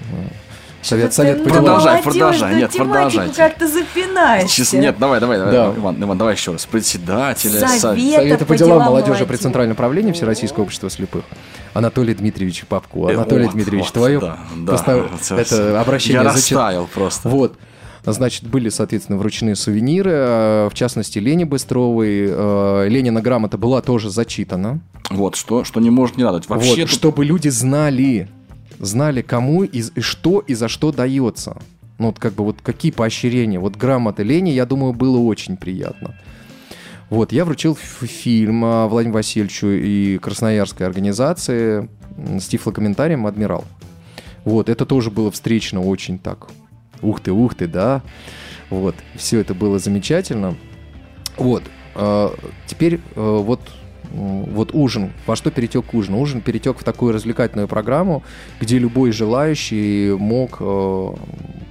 совет, совет по делам. Продолжай, продолжай, нет, продолжайте. как-то запинаешься. Честно, нет, давай, давай, давай, Да. Иван, Иван, давай еще раз. Председателя. Совет. со- Это Совета по по делам молодежи при. Центральном правлении Всероссийского общества слепых. Анатолий Дмитриевич Попко. Э, Анатолий вот, Дмитриевич, вот, твое да, да. просто Вот, это обращение Я зачит- растаял просто. Вот. Значит, были, соответственно, вручены сувениры, э, в частности, Лене Быстровой. э, Ленина грамота была тоже зачитана. Вот, что, что не может не радовать. Вообще, вот, тут- чтобы люди знали, знали, кому и, и что и за что дается. Ну, вот как бы вот какие поощрения. Вот грамота Лене, я думаю, было очень приятно. Вот, я вручил фильм а, Владимиру Васильевичу и красноярской организации с тифлокомментарием «Адмирал». Вот, это тоже было встречено очень так. Ух ты, ух ты, да. Вот, все это было замечательно. Вот, э, теперь э, вот, вот ужин. Во что перетек ужин? Ужин перетек в такую развлекательную программу, где любой желающий мог э,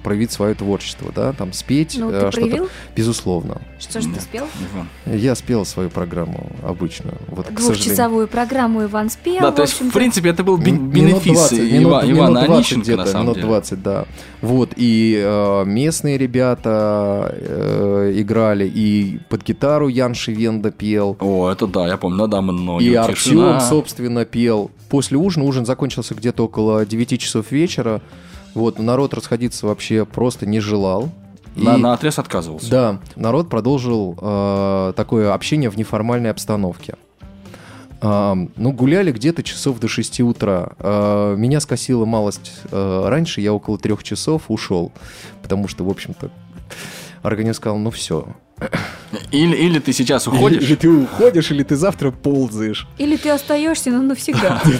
проявить свое творчество, да, там спеть Ну, э, ты что-то. проявил? Безусловно. Что же ты спел? Я спел свою программу обычную. Вот. Двухчасовую программу Иван спел. Да, в то есть, в принципе, это был бенефис Ивана минут 20 Онищенко, где-то, на самом минут деле. 20, да. Вот, и э, местные ребята э, играли, и под гитару Ян Шивенда пел, О, это да, я помню, надо много. и тишина. Артем, собственно, пел. После ужина, ужин закончился где-то около 9 часов вечера, вот, народ расходиться вообще просто не желал. И- На, на отрез отказывался. Да, народ продолжил э, такое общение в неформальной обстановке. А, ну, гуляли где-то часов до 6 утра. А, меня скосила малость э, раньше, я около трех часов ушел, потому что, в общем-то, организм сказал, ну все. Или, или ты сейчас уходишь, Или ты уходишь, или ты завтра ползаешь. Или ты остаешься, но навсегда.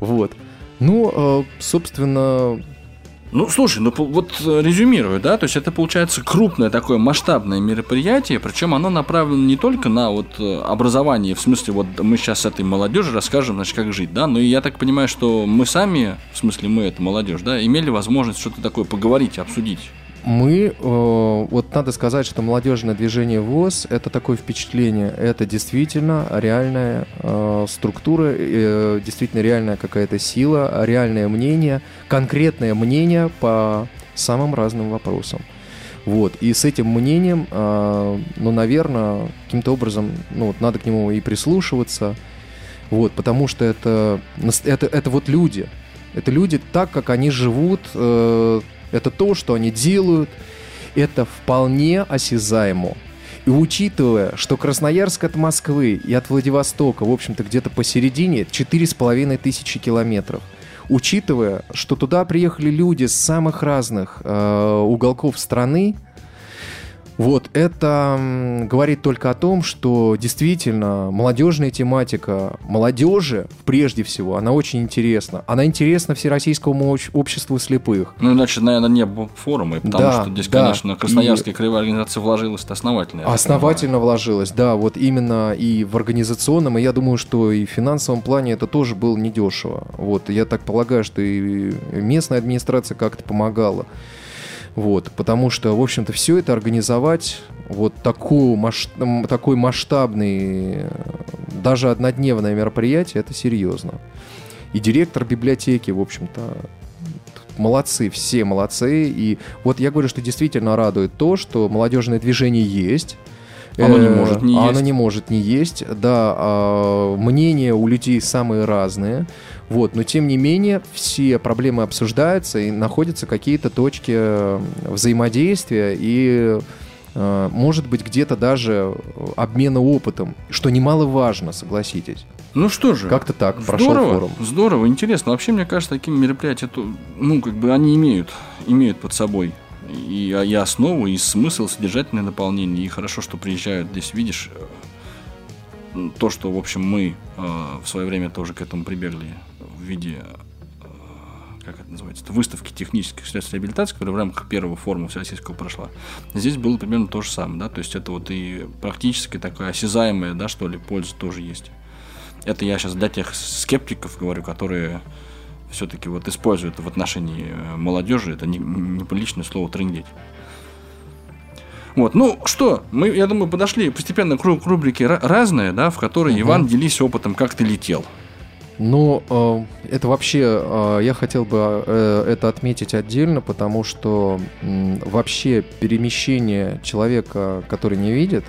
Вот. Ну, э, собственно, Ну, слушай, ну вот э, резюмирую, да, то есть это получается крупное такое масштабное мероприятие, причем оно направлено не только на вот э, образование, в смысле вот мы сейчас этой молодежи расскажем, значит, как жить, да, но и я так понимаю, что мы сами, в смысле мы, это молодежь, да, имели возможность что-то такое поговорить, обсудить. Мы, э, вот надо сказать, что молодежное движение ВОЗ – это такое впечатление, это действительно реальная э, структура, э, действительно реальная какая-то сила, реальное мнение, конкретное мнение по самым разным вопросам. Вот. И с этим мнением, ну, наверное, каким-то образом, ну, вот надо к нему и прислушиваться, вот, потому что это, это, это вот люди. Это люди так, как они живут, это то, что они делают, это вполне осязаемо. И учитывая, что Красноярск от Москвы и от Владивостока, в общем-то, где-то посередине, 4,5 тысячи километров, учитывая, что туда приехали люди с самых разных э, уголков страны, вот, это говорит только о том, что действительно молодежная тематика молодежи, прежде всего, она очень интересна. Она интересна Всероссийскому обще- обществу слепых. Ну, иначе, наверное, не было бы форума, и потому Да, что здесь, да. конечно, Красноярская краевая организация вложилась основательно. Основательно вложилась, да, вот именно и в организационном, и я думаю, что и в финансовом плане это тоже было недешево. Вот, я так полагаю, что и местная администрация как-то помогала. Вот, потому что, в общем-то, все это организовать, вот такую маш- м, такой масштабный, э, даже однодневное мероприятие, это серьезно. И директор библиотеки, в общем-то, молодцы, все молодцы. И вот я говорю, что действительно радует то, что молодежное движение есть. Оно не Э, может не Оно есть. не может не есть. Да, а, мнения у людей самые разные. Вот, но тем не менее все проблемы обсуждаются и находятся какие-то точки э, взаимодействия и э, может быть где-то даже обмена опытом, что немаловажно, согласитесь. Ну что же. Как-то так прошел Здорово, форум. здорово, интересно. Вообще, мне кажется, такие мероприятия, ну, как бы они имеют, имеют под собой и, и основу, и смысл, содержательное наполнение. И хорошо, что приезжают здесь, видишь, э, то, что, в общем, мы э, в свое время тоже к этому прибегли виде, э, как это называется, выставки технических средств реабилитации, которая в рамках первого форума всероссийского прошла. Здесь было примерно то же самое, да, то есть это вот и практически такая осязаемая, да, что ли, польза тоже есть. Это я сейчас для тех скептиков говорю, которые все-таки вот используют в отношении э, молодежи это не- неприличное слово трындеть. Вот, ну что, мы, я думаю, подошли постепенно к, ру- к рубрике «Ра- разное, да, в которой Мгм. Иван делись опытом, как ты летел. Ну, э, это вообще, э, я хотел бы э, это отметить отдельно, потому что вообще перемещение человека, который не видит,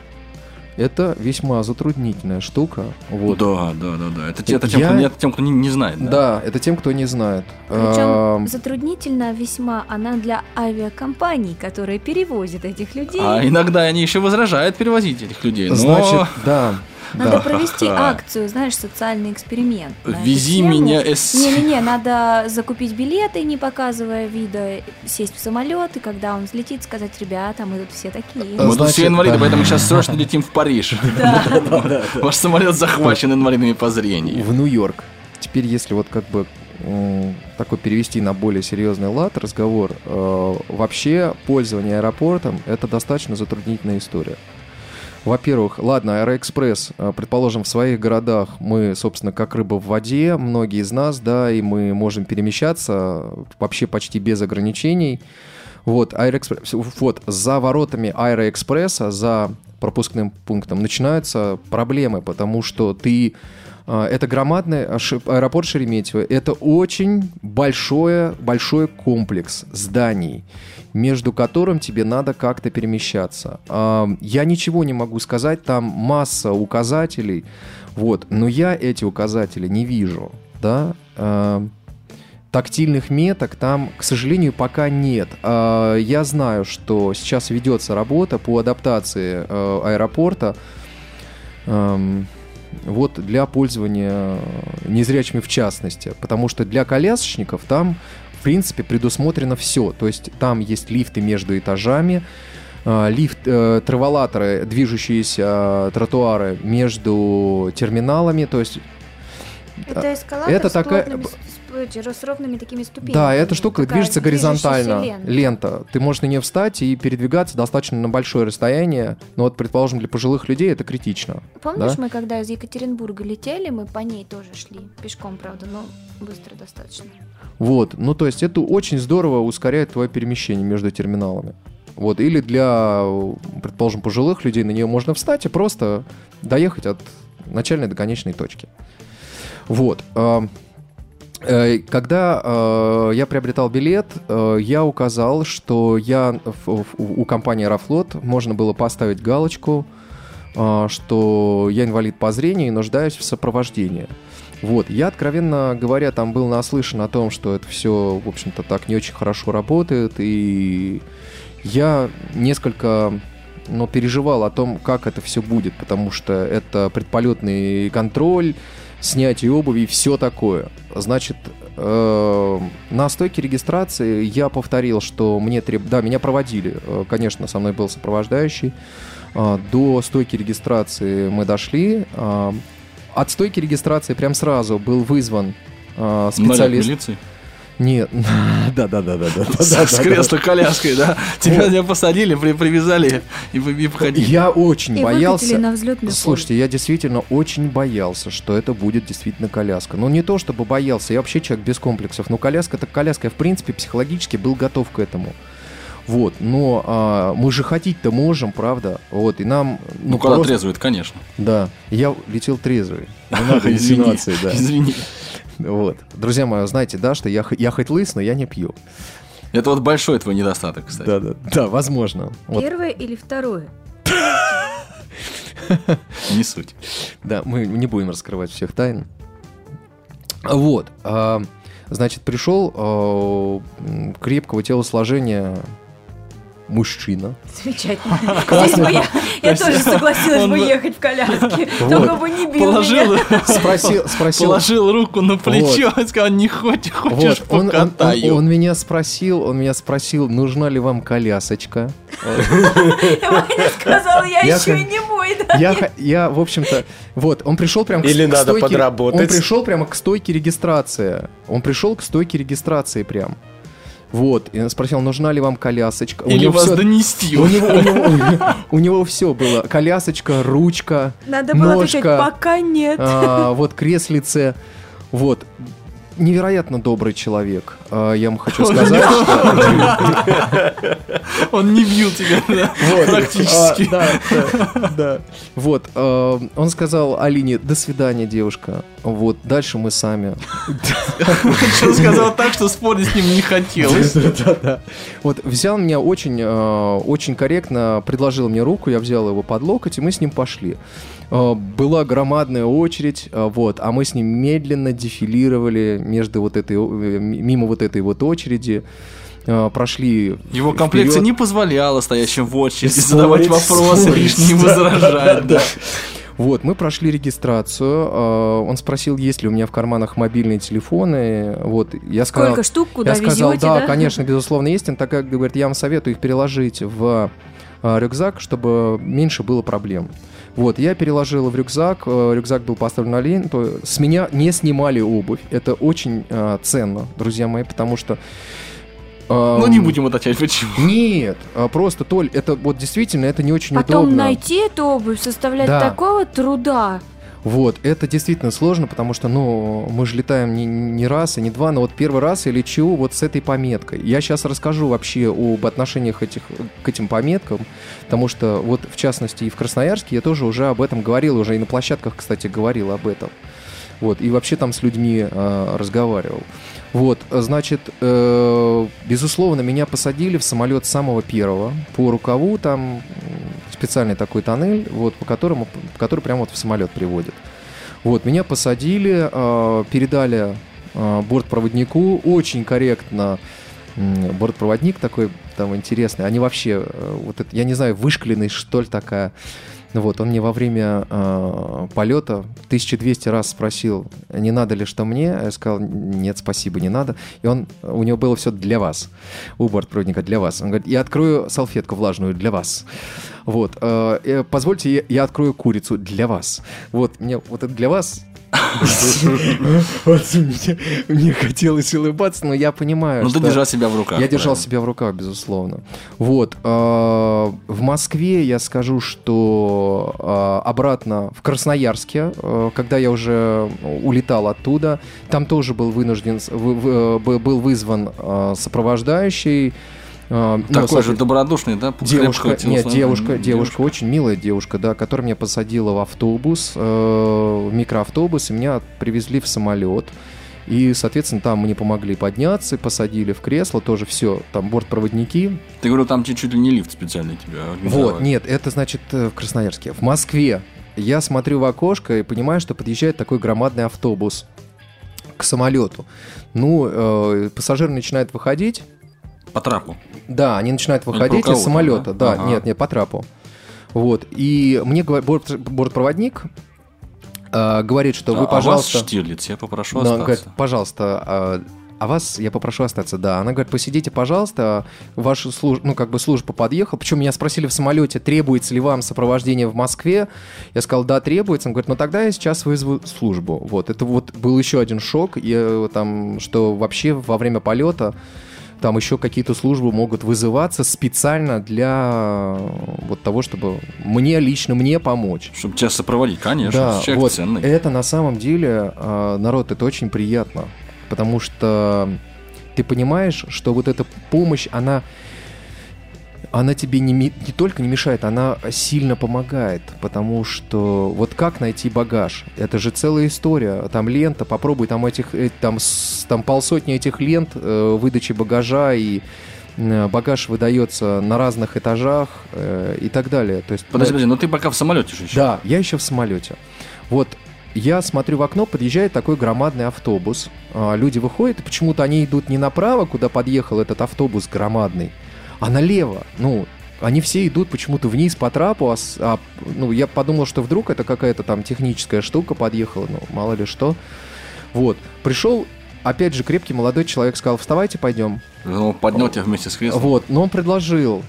это весьма затруднительная штука. Вот. Да, да, да, да. Это, те- это тем, Я- кто, не- это тем, кто не, не знает. Да. Да, это тем, кто не знает. Причем Эм, затруднительно весьма она для авиакомпаний, которые перевозят этих людей. А иногда они еще возражают перевозить этих людей. Но Значит, да. Надо да. провести акцию, знаешь, социальный эксперимент. вези меня эс... Не-не-не, надо закупить билеты, не показывая вида, сесть в самолет, и когда он взлетит, сказать, ребята, мы тут все такие. Мы тут все инвалиды, поэтому сейчас срочно летим в Париж. Ваш самолет захвачен инвалидами по зрению. в Нью-Йорк. Теперь, если вот как бы такой перевести на более серьезный лад разговор, э, вообще пользование аэропортом это достаточно затруднительная история. Во-первых, ладно, Аэроэкспресс, э, предположим, в своих городах мы, собственно, как рыба в воде, многие из нас, да, и мы можем перемещаться вообще почти без ограничений. Вот, Аэроэкспресс, вот, за воротами Аэроэкспресса, за пропускным пунктом начинаются проблемы, потому что ты э, это громадный аэропорт Шереметьево. Это очень большой, большой комплекс зданий между которым тебе надо как-то перемещаться. Я ничего не могу сказать, там масса указателей, вот, но я эти указатели не вижу, да, тактильных меток там, к сожалению, пока нет. Я знаю, что сейчас ведется работа по адаптации э, аэропорта вот для пользования незрячими в частности, потому что для колясочников там в принципе, предусмотрено все. То есть там есть лифты между этажами, а, лифт, э, траволаторы, движущиеся э, тротуары между терминалами, то есть это эскалатор это с, такая... с ровными такими ступенями. Да, эта штука движется горизонтально, лента. лента. Ты можешь на нее встать и передвигаться достаточно на большое расстояние, но вот, предположим, для пожилых людей это критично. Помнишь, да? мы когда из Екатеринбурга летели, мы по ней тоже шли, пешком, правда, но быстро достаточно. Вот, ну то есть это очень здорово ускоряет твое перемещение между терминалами. Вот, или для, предположим, пожилых людей на нее можно встать и просто доехать от начальной до конечной точки. Вот. Э, когда э, я приобретал билет, э, я указал, что я у компании Аэрофлот можно было поставить галочку, что я инвалид по зрению и нуждаюсь в сопровождении. Вот, я, откровенно говоря, там был наслышан о том, что это все, в общем-то, так не очень хорошо работает, и я несколько но переживал о том, как это все будет, потому что это предполетный контроль, снятие обуви и все такое. Значит, э, на стойке регистрации я повторил, что мне треб... Да, меня проводили. Э, конечно, со мной был сопровождающий. Э, до стойки регистрации мы дошли. Э, от стойки регистрации прям сразу был вызван э, специалист. милиции? Нет, да, да, да, да, да. С кресла коляской, да? Тебя не посадили, привязали и входили. Я очень боялся. Слушайте, я действительно очень боялся, что это будет действительно коляска. Ну, не то чтобы боялся, я вообще человек без комплексов. Но коляска это коляска. Я, в принципе, психологически был готов к этому. Вот, но а, мы же ходить-то можем, правда? Вот, и нам... Ну, ну когда просто... трезвый, конечно. Да, я летел трезвый. Не надо да. Извини. Вот. Друзья мои, знаете, да, что я, я хоть лыс, но я не пью. Это вот большой твой недостаток, кстати. Да, да, да, возможно. Первое вот. или второе? Не суть. Да, мы не будем раскрывать всех тайн. Вот. А, значит, пришел а, крепкого телосложения мужчина. Замечательно. Здесь бы я, я тоже согласилась бы ехать в коляске, только бы не бил положил, меня. Спросил, спросил. Положил руку на плечо и сказал, не хочешь, хочешь вот. покатаю. Он, он, он меня спросил, он меня спросил, нужна ли вам колясочка. Ваня сказал, я еще и не мой, да? Я, я, в общем-то, вот, он пришел прямо Или к, надо подработать. Он пришел прямо к стойке регистрации. Он пришел к стойке регистрации прям. Вот, и спросил, нужна ли вам колясочка. Или вас все... донести. У него, у, него, у него все было. Колясочка, ручка, Надо было ножка, отвечать, пока нет. А, вот креслице. Вот невероятно добрый человек. А, я вам хочу сказать, что... Он не бил тебя, практически. А, да, Вот. А, он сказал Алине, до свидания, девушка. Вот. Дальше мы сами. Он сказал так, что спорить с ним не хотелось. Вот. Взял меня очень, очень корректно, предложил мне руку, я взял его под локоть, и мы с ним пошли. Э, была громадная очередь, э, вот, а мы с ним медленно дефилировали между вот этой, э, мимо вот этой вот очереди прошли Его комплекция вперед. не позволяла стоящим в очереди задавать вопросы, лишние возражать. Да. Вот, мы прошли регистрацию. Он спросил, есть ли у меня в карманах мобильные телефоны. Вот, я сказал, Сколько штук, куда Я сказал, везете, да, да, конечно, безусловно, есть. Он так говорит, я вам советую их переложить в рюкзак, чтобы меньше было проблем. Вот, я переложил в рюкзак, э, рюкзак был поставлен на ленту, с меня не снимали обувь. Это очень э, ценно, друзья мои, потому что Ну, не будем уточнять, почему. Нет, а просто, Толь, это вот действительно, это не очень Потом удобно. найти эту обувь составлять Да. такого труда. Вот, это действительно сложно, потому что, ну, мы же летаем не, не раз и не два, но вот первый раз я лечу вот с этой пометкой. Я сейчас расскажу вообще об отношениях этих, к этим пометкам, потому что вот, в частности, и в Красноярске я тоже уже об этом говорил, уже и на площадках, кстати, говорил об этом. Вот, и вообще там с людьми э, разговаривал. Вот, значит, э, безусловно, меня посадили в самолет самого первого по рукаву, там специальный такой тоннель, вот, по которому, который прямо вот в самолет приводит. Вот, меня посадили, э, передали э, бортпроводнику, очень корректно м, бортпроводник такой там интересный. Они вообще, э, вот это, я не знаю, вышкаленный, что ли, такая. Ну Вот, он мне во время э, полета 1200 раз спросил, не надо ли что мне. Я сказал, нет, спасибо, не надо. И он, у него было все для вас, у бортпроводника для вас. Он говорит, я открою салфетку влажную для вас. Вот, э, э, позвольте, я открою курицу для вас. Вот, мне вот это для вас вот мне, хотелось улыбаться, но я понимаю, Ну, ты держал себя в руках. я держал себя в руках, безусловно. Вот. э, В Москве я скажу, что э, обратно в Красноярске, э, когда я уже улетал оттуда, там тоже был вынужден, б- был вызван э, сопровождающий. Э, ну, Такой же соответ- добродушный, да? Девушка, нет, девушка, девушка, очень милая девушка, да, которая меня посадила в автобус, э, в микроавтобус, и меня привезли в самолет. И, соответственно, там мне помогли подняться, посадили в кресло, тоже все, там бортпроводники. Ты говорил, там чуть чуть ли не лифт специальный тебя. Вот, нет, это значит э, в Красноярске. В Москве я смотрю в окошко и понимаю, что подъезжает такой громадный автобус к самолету. Ну, э, пассажиры начинают выходить, По трапу. Да, они начинают выходить из самолета. да? Да, Ага. нет, нет, по трапу. Вот. И мне бортпроводник э, говорит, что вы, а пожалуйста... вас Штирлиц, я попрошу Да, он остаться. говорит, пожалуйста, а, а вас я попрошу остаться, да. Она говорит, посидите, пожалуйста, ваша служба, ну, как бы служба подъехала. Причем меня спросили в самолете, требуется ли вам сопровождение в Москве. Я сказал, да, требуется. Он говорит, ну, тогда я сейчас вызову службу. Вот, это вот был еще один шок, и, э, там, что вообще во время полета там еще какие-то службы могут вызываться специально для э, вот того, чтобы мне, лично мне помочь. Чтобы тебя сопроводить, конечно. Да, человек вот ценный. это на самом деле, э, народ, это очень приятно, потому что ты понимаешь, что вот эта помощь, она, она тебе не, не только не мешает, она сильно помогает, потому что вот как найти багаж? Это же целая история. Там лента, попробуй там этих, э, там, там полсотни этих лент э, выдачи багажа и э, багаж выдается на разных этажах э, и так далее. То есть Подожди, подожди, но ты пока в самолете же еще. да, я еще в самолете. Вот я смотрю в окно, подъезжает такой громадный автобус. А, люди выходят, почему-то они идут не направо, куда подъехал этот автобус громадный, а налево. Ну, они все идут почему-то вниз по трапу, а, а, ну, я подумал, что вдруг это какая-то там техническая штука подъехала, ну, мало ли что. Вот, пришел, опять же, крепкий молодой человек, сказал, вставайте, пойдем. Он поднял тебя вместе с креслом. Вот, но он предложил,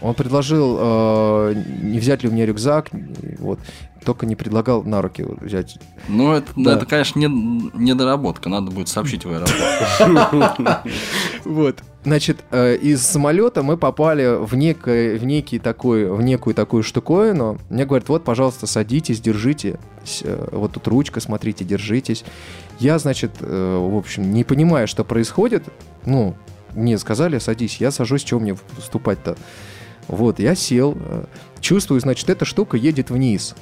он предложил, э, не взять ли у меня рюкзак, вот, только не предлагал на руки взять. Ну, это, Да. это, конечно, не, недоработка. Надо будет сообщить в аэропорт. Вот, значит, э, из самолета мы попали в, некое, в некий такой, в некую такую штуковину. Мне говорят, вот, пожалуйста, садитесь, держите, э, вот тут ручка, смотрите, держитесь. Я, значит, э, в общем, не понимая, что происходит, ну, мне сказали, садись, я сажусь, чего мне вступать-то? Вот, я сел, чувствую, значит, эта штука едет вниз.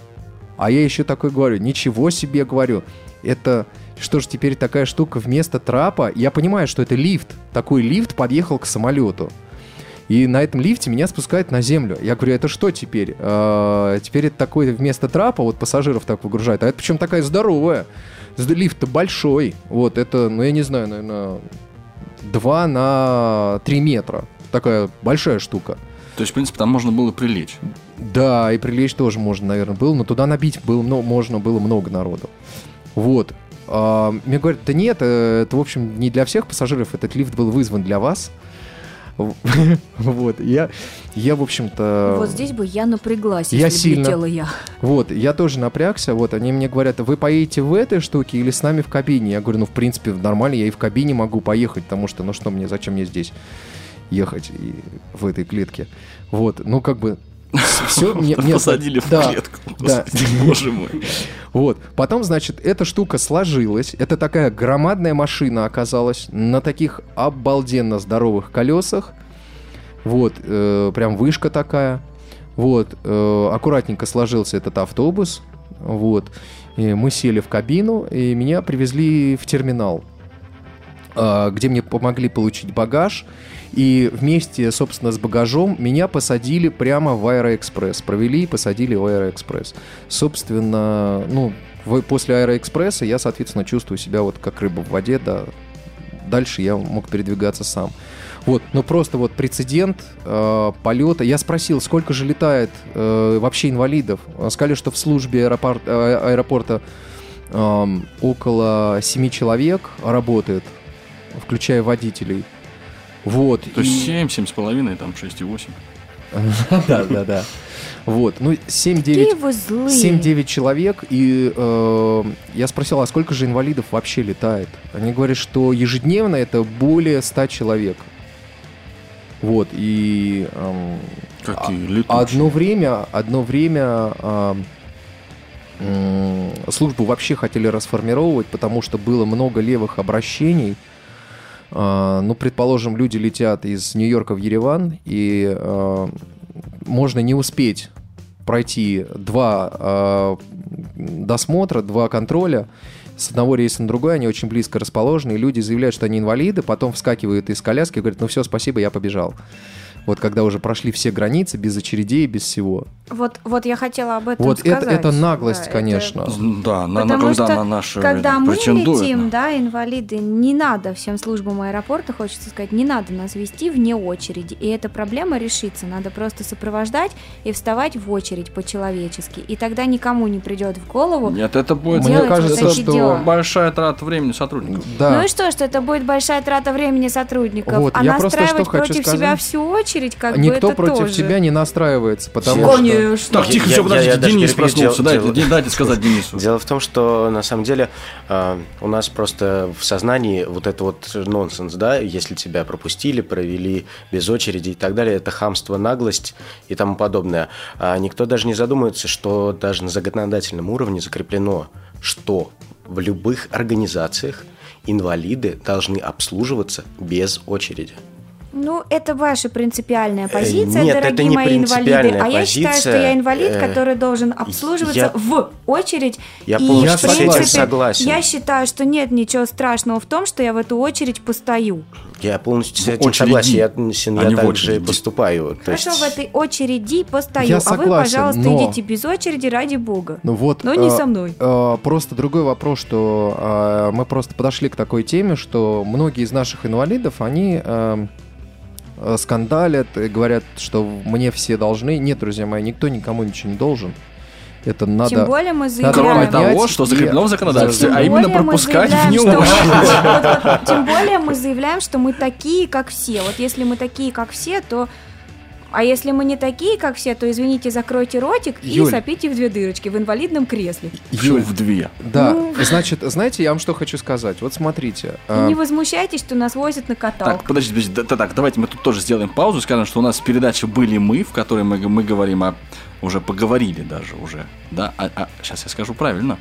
А я еще такой говорю, ничего себе, говорю, это что ж теперь такая штука вместо трапа? Я понимаю, что это лифт. Такой лифт подъехал к самолету. И на этом лифте меня спускают на землю. Я говорю, это что теперь? «А, теперь это такой вместо трапа, вот пассажиров так выгружают. А это причем такая здоровая. Лифт-то большой. Вот это, ну я не знаю, наверное, 2 на 3 метра. Такая большая штука. То есть, в принципе, там можно было прилечь. Да, и прилечь тоже можно, наверное, было, но туда набить было, мно- можно было много народу. Вот. А, мне говорят, да нет, э, это, в общем, не для всех пассажиров, этот лифт был вызван для вас. Вот, я, я, в общем-то... Вот здесь бы я напряглась, Я если сильно. летела я. Вот, я тоже напрягся, вот, они мне говорят, вы поедете в этой штуке или с нами в кабине? Я говорю, ну, в принципе, нормально, я и в кабине могу поехать, потому что, ну что мне, зачем мне здесь? ехать и в этой клетке. Вот, ну как бы все мне, мне Посадили в да, клетку. да. Господи, боже мой. Вот. Потом, значит, эта штука сложилась. Это такая громадная машина оказалась на таких обалденно здоровых колесах. Вот, э, прям вышка такая. Вот, э, аккуратненько сложился этот автобус. Вот. И мы сели в кабину, и меня привезли в терминал, а, где мне помогли получить багаж. И вместе, собственно, с багажом меня посадили прямо в Аэроэкспресс. Провели и посадили в Аэроэкспресс. Собственно, ну, после Аэроэкспресса я, соответственно, чувствую себя вот как рыба в воде, да. Дальше я мог передвигаться сам. Вот, ну просто вот прецедент э, полета. Я спросил, сколько же летает э, вообще инвалидов. Сказали, что в службе аэропорт- э, аэропорта эм, около 7 человек работает, включая водителей. Вот. То есть и- 7, 7,5, там 6,8. Да, да, да. Вот. Ну, 7-9 Какие вы злые. 7-9 человек, и э, я спросил, а сколько же инвалидов вообще летает? Они говорят, что ежедневно это более 100 человек. Вот, и эм, Какие а- летучие. одно время, одно время эм, м, службу вообще хотели расформировать, потому что было много левых обращений. А, ну, предположим, люди летят из Нью-Йорка в Ереван, и э, можно не успеть пройти два э, досмотра, два контроля с одного рейса на другой, они очень близко расположены, и люди заявляют, что они инвалиды, потом вскакивают из коляски и говорят, ну все, спасибо, я побежал. Вот когда уже прошли все границы, без очередей, без всего. Вот, вот я хотела об этом Вот это, сказать. это наглость, Да, это- конечно. Да, на, на- Потому когда что на наши Когда мы летим, на- да, инвалиды, не надо всем службам аэропорта, хочется сказать, не надо нас вести вне очереди. И эта проблема решится. Надо просто сопровождать и вставать в очередь по-человечески. И тогда никому не придет в голову. Нет, это будет Мне кажется, вот что- дела. большая трата времени сотрудников. Да. Ну и что, что это будет большая трата времени сотрудников, Вот, а я просто настраивать что хочу против сказать. себя всю очередь, как бы Никто это против тоже. тебя не настраивается, потому что... Конечно. Так, тихо, Я- все, я- подождите, я даже Денис проснулся. Дайте, дело- дайте сказать Денису. Дело в том, что на самом деле э, у нас просто в сознании вот это вот нонсенс, да, если тебя пропустили, провели без очереди и так далее, это хамство, наглость и тому подобное. А никто даже не задумывается, что даже на законодательном уровне закреплено, что в любых организациях инвалиды должны обслуживаться без очереди. Ну, это ваша принципиальная позиция, Э, нет, дорогие это не мои инвалиды. принципиальная А я считаю, что позиция. я инвалид, Э, который должен обслуживаться я- в очередь. Я и, полностью в с этим принципе, согласен. Я считаю, что нет ничего страшного в том, что я в эту очередь постою. Я полностью с этим очереди, согласен. Я, а я в так же поступаю. То Хорошо, есть- в этой очереди постою. Я а согласен, вы, пожалуйста, но- идите без очереди ради бога. Ну вот, Но не э, со мной. э, просто другой вопрос, что э, мы просто подошли к такой теме, что многие из наших инвалидов, они э, скандалят и говорят, что мне все должны. Нет, друзья мои, никто никому ничего не должен. Это надо... Тем более мы заявляем... Кроме того, что закреплено в законодательстве, а именно пропускать. Вот, вот, Тем более мы заявляем, что мы такие, как все. Вот если мы такие, как все, то... А если мы не такие, как все, то, извините, закройте ротик и Юль. сопите в две дырочки в инвалидном кресле. Еще в две. Да, Ну. значит, знаете, я вам что хочу сказать. Вот смотрите. И э, не возмущайтесь, что нас возят на Так, каталках. подождите, подождите, да- так, давайте мы тут тоже сделаем паузу, и скажем, что у нас передача «Были мы», в которой мы, мы говорим о... Уже поговорили даже уже, да? А, сейчас я скажу правильно.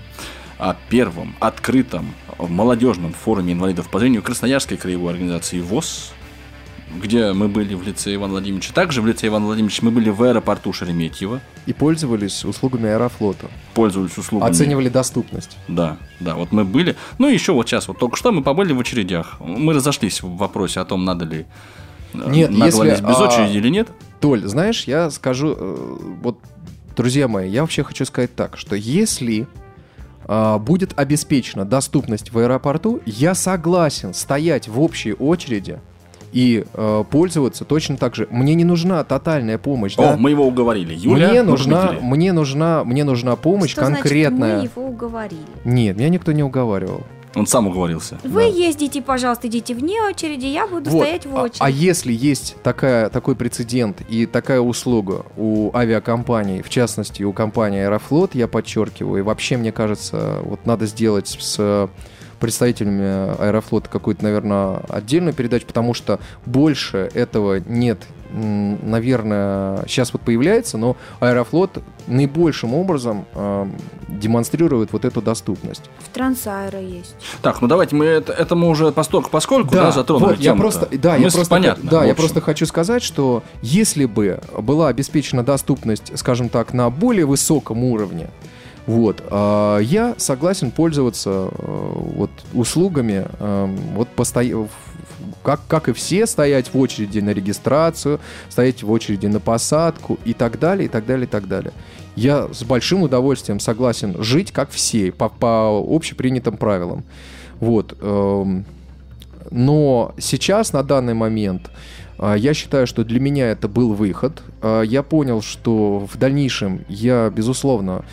О первом открытом молодежном форуме инвалидов по зрению Красноярской краевой организации ВОЗ, где мы были в лице Ивана Владимировича. Также в лице Ивана Владимировича мы были в аэропорту Шереметьево, И пользовались услугами Аэрофлота. пользовались услугами. Оценивали доступность. Да, да, вот мы были. Ну и еще вот сейчас, вот только что мы побыли в очередях. Мы разошлись в вопросе о том, надо ли э, Нет, если, ли без а, очереди или нет. Толь, знаешь, я скажу, э, вот, друзья мои, я вообще хочу сказать так, что если а, будет обеспечена доступность в аэропорту, я согласен стоять в общей очереди и э, пользоваться точно так же. Мне не нужна тотальная помощь. О, да? мы его уговорили. Юля, мне нужна, мне нужна, мне нужна помощь Что значит, конкретная. мы его уговорили? Нет, меня никто не уговаривал. Он сам уговорился. Вы ездите, пожалуйста, идите вне очереди, я буду Вот. стоять в А- очереди. А, если есть такая, такой прецедент и такая услуга у авиакомпаний, в частности у компании Аэрофлот, я подчеркиваю, и вообще мне кажется, вот надо сделать с представителями Аэрофлота какую-то, наверное, отдельную передачу, потому что больше этого нет наверное, сейчас вот появляется, но Аэрофлот наибольшим образом э, демонстрирует вот эту доступность. В Трансаэро есть. Так, ну давайте мы это, это мы уже постольку поскольку да, да затронули вот, я просто, да, я просто, понятно, да, я просто хочу сказать, что если бы была обеспечена доступность, скажем так, на более высоком уровне, вот. А я согласен пользоваться э, вот, услугами э, вот, постоянно как, как и все, стоять в очереди на регистрацию, стоять в очереди на посадку и так далее, и так далее, и так далее. Я с большим удовольствием согласен жить как все, по, по общепринятым правилам. Вот. Эм, но сейчас, на данный момент, э, я считаю, что для меня это был выход. Я понял, что в дальнейшем я, безусловно,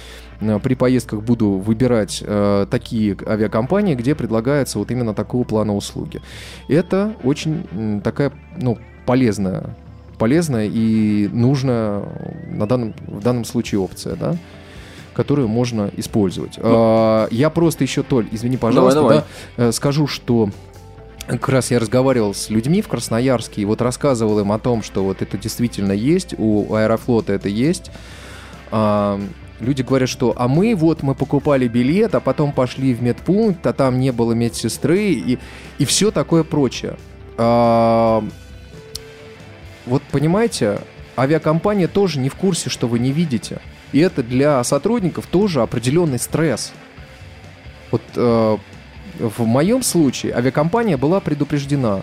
при поездках буду выбирать э, такие авиакомпании, где предлагается вот именно такого плана услуги. Это очень такая, ну, полезная, полезная и нужная на данном, в данном случае опция, да? которую можно использовать. Ну, я просто еще, Толь, извини, пожалуйста, давай, давай. Да, э, скажу, что как раз я разговаривал с людьми в Красноярске и вот рассказывал им о том, что вот это действительно есть, у Аэрофлота это есть люди говорят, что а мы вот мы покупали билет, а потом пошли в медпункт, а там не было медсестры и, и все такое прочее. А, вот понимаете, авиакомпания тоже не в курсе, что вы не видите. И это для сотрудников тоже определенный стресс. Вот э, в моем случае авиакомпания была предупреждена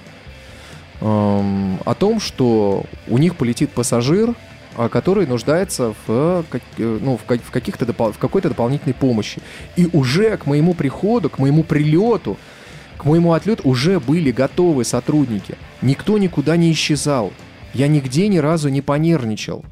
э, о том, что у них полетит пассажир, который нуждается в, э, ну, в, каких-то в какой-то дополнительной помощи. И уже к моему приходу, к моему прилету, к моему отлету уже были готовы сотрудники. Никто никуда не исчезал. Я нигде ни разу не понервничал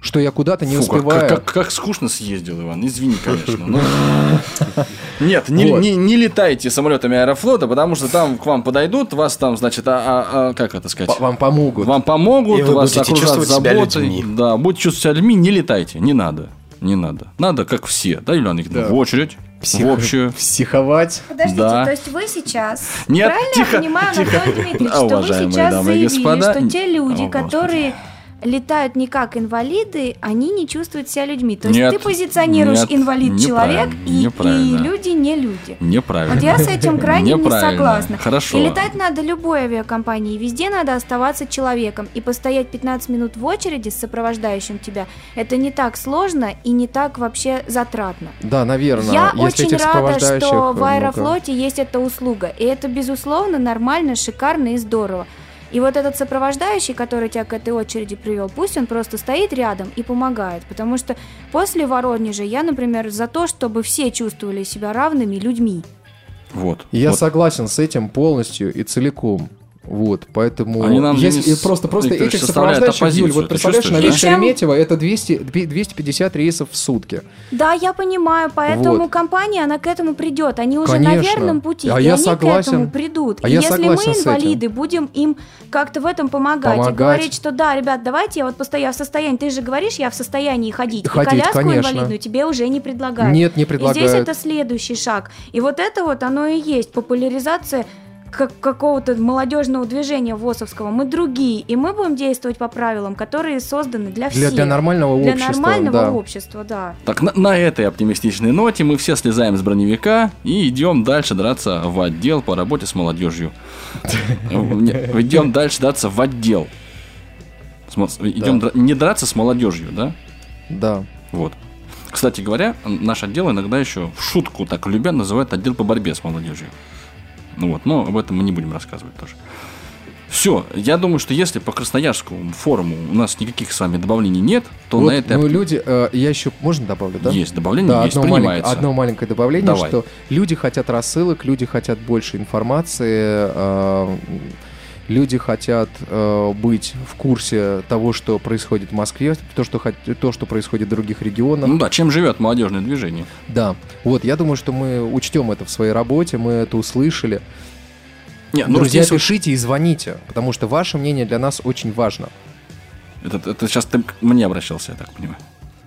что я куда-то не Фу, успеваю. Как, как, как скучно съездил, Иван. Извини, конечно. Но... Нет, не, вот. не, не летайте самолетами Аэрофлота, потому что там к вам подойдут, вас там, значит, а, а, а как это сказать? Вам помогут. Вам помогут, вас окружат заботой. Да, будете чувствовать себя людьми, не летайте, не надо. Не надо. Надо, как все, да, Юлиана да. в очередь. Псих... В общую. Психовать. Подождите, да. то есть вы сейчас, Нет, правильно тихо, я понимаю, тихо. Анатолий Дмитриевич, что вы сейчас заявили, господа. что те люди, О, которые летают не как инвалиды, они не чувствуют себя людьми. То нет, есть ты позиционируешь нет, инвалид-человек, и, и люди не люди. Неправильно. Вот я с этим крайне не согласна. Хорошо. И летать надо любой авиакомпании, везде надо оставаться человеком. И постоять 15 минут в очереди с сопровождающим тебя, это не так сложно и не так вообще затратно. Да, наверное. Я Если очень рада, что в Аэрофлоте есть эта услуга. И это, безусловно, нормально, шикарно и здорово. И вот этот сопровождающий, который тебя к этой очереди привел, пусть он просто стоит рядом и помогает. Потому что после Воронежа я, например, за то, чтобы все чувствовали себя равными людьми. Вот. Я вот. согласен с этим полностью и целиком. Вот, поэтому Они нам если, Денис просто просто этих сопровождающих, Юль, вот представляешь, на весь Чем... Шереметьево это 200, 250 рейсов в сутки. Да, я понимаю, поэтому вот. компания, она к этому придет. Они уже Конечно. на верном пути, а и я они согласен. к этому придут. А и я если мы, инвалиды, будем им как-то в этом помогать, помогать, и говорить, что да, ребят, давайте я вот постоянно в состоянии, ты же говоришь, я в состоянии ходить, ходить и коляску конечно. инвалидную тебе уже не предлагают. Нет, не предлагают. И здесь это следующий шаг. И вот это вот оно и есть популяризация как какого-то молодежного движения ВОСовского, мы другие, и мы будем действовать по правилам, которые созданы для всех. Для, для нормального для общества. Для нормального да. общества, да. Так, на, на этой оптимистичной ноте мы все слезаем с броневика и идем дальше драться в отдел по работе с молодежью. Идем дальше драться в отдел. Идем не драться с молодежью, да? Да. Вот. Кстати говоря, наш отдел иногда еще в шутку так любя называют отдел по борьбе с молодежью. Ну вот, но об этом мы не будем рассказывать тоже. Все, я думаю, что если по Красноярскому форуму у нас никаких с вами добавлений нет, то вот, на этой... Ну, люди, э, я еще, можно добавлю, да? Есть, добавление да, есть, одно принимается. Маленькое, одно маленькое добавление, Давай. что люди хотят рассылок, люди хотят больше информации, э, люди хотят э, быть в курсе того, что происходит в Москве, то что, то, что происходит в других регионах. Ну да, чем живет молодежное движение. Да, вот, я думаю, что мы учтем это в своей работе, мы это услышали. Нет, ну Друзья, здесь... пишите и звоните, потому что ваше мнение для нас очень важно. Это, это сейчас ты к мне обращался, я так понимаю.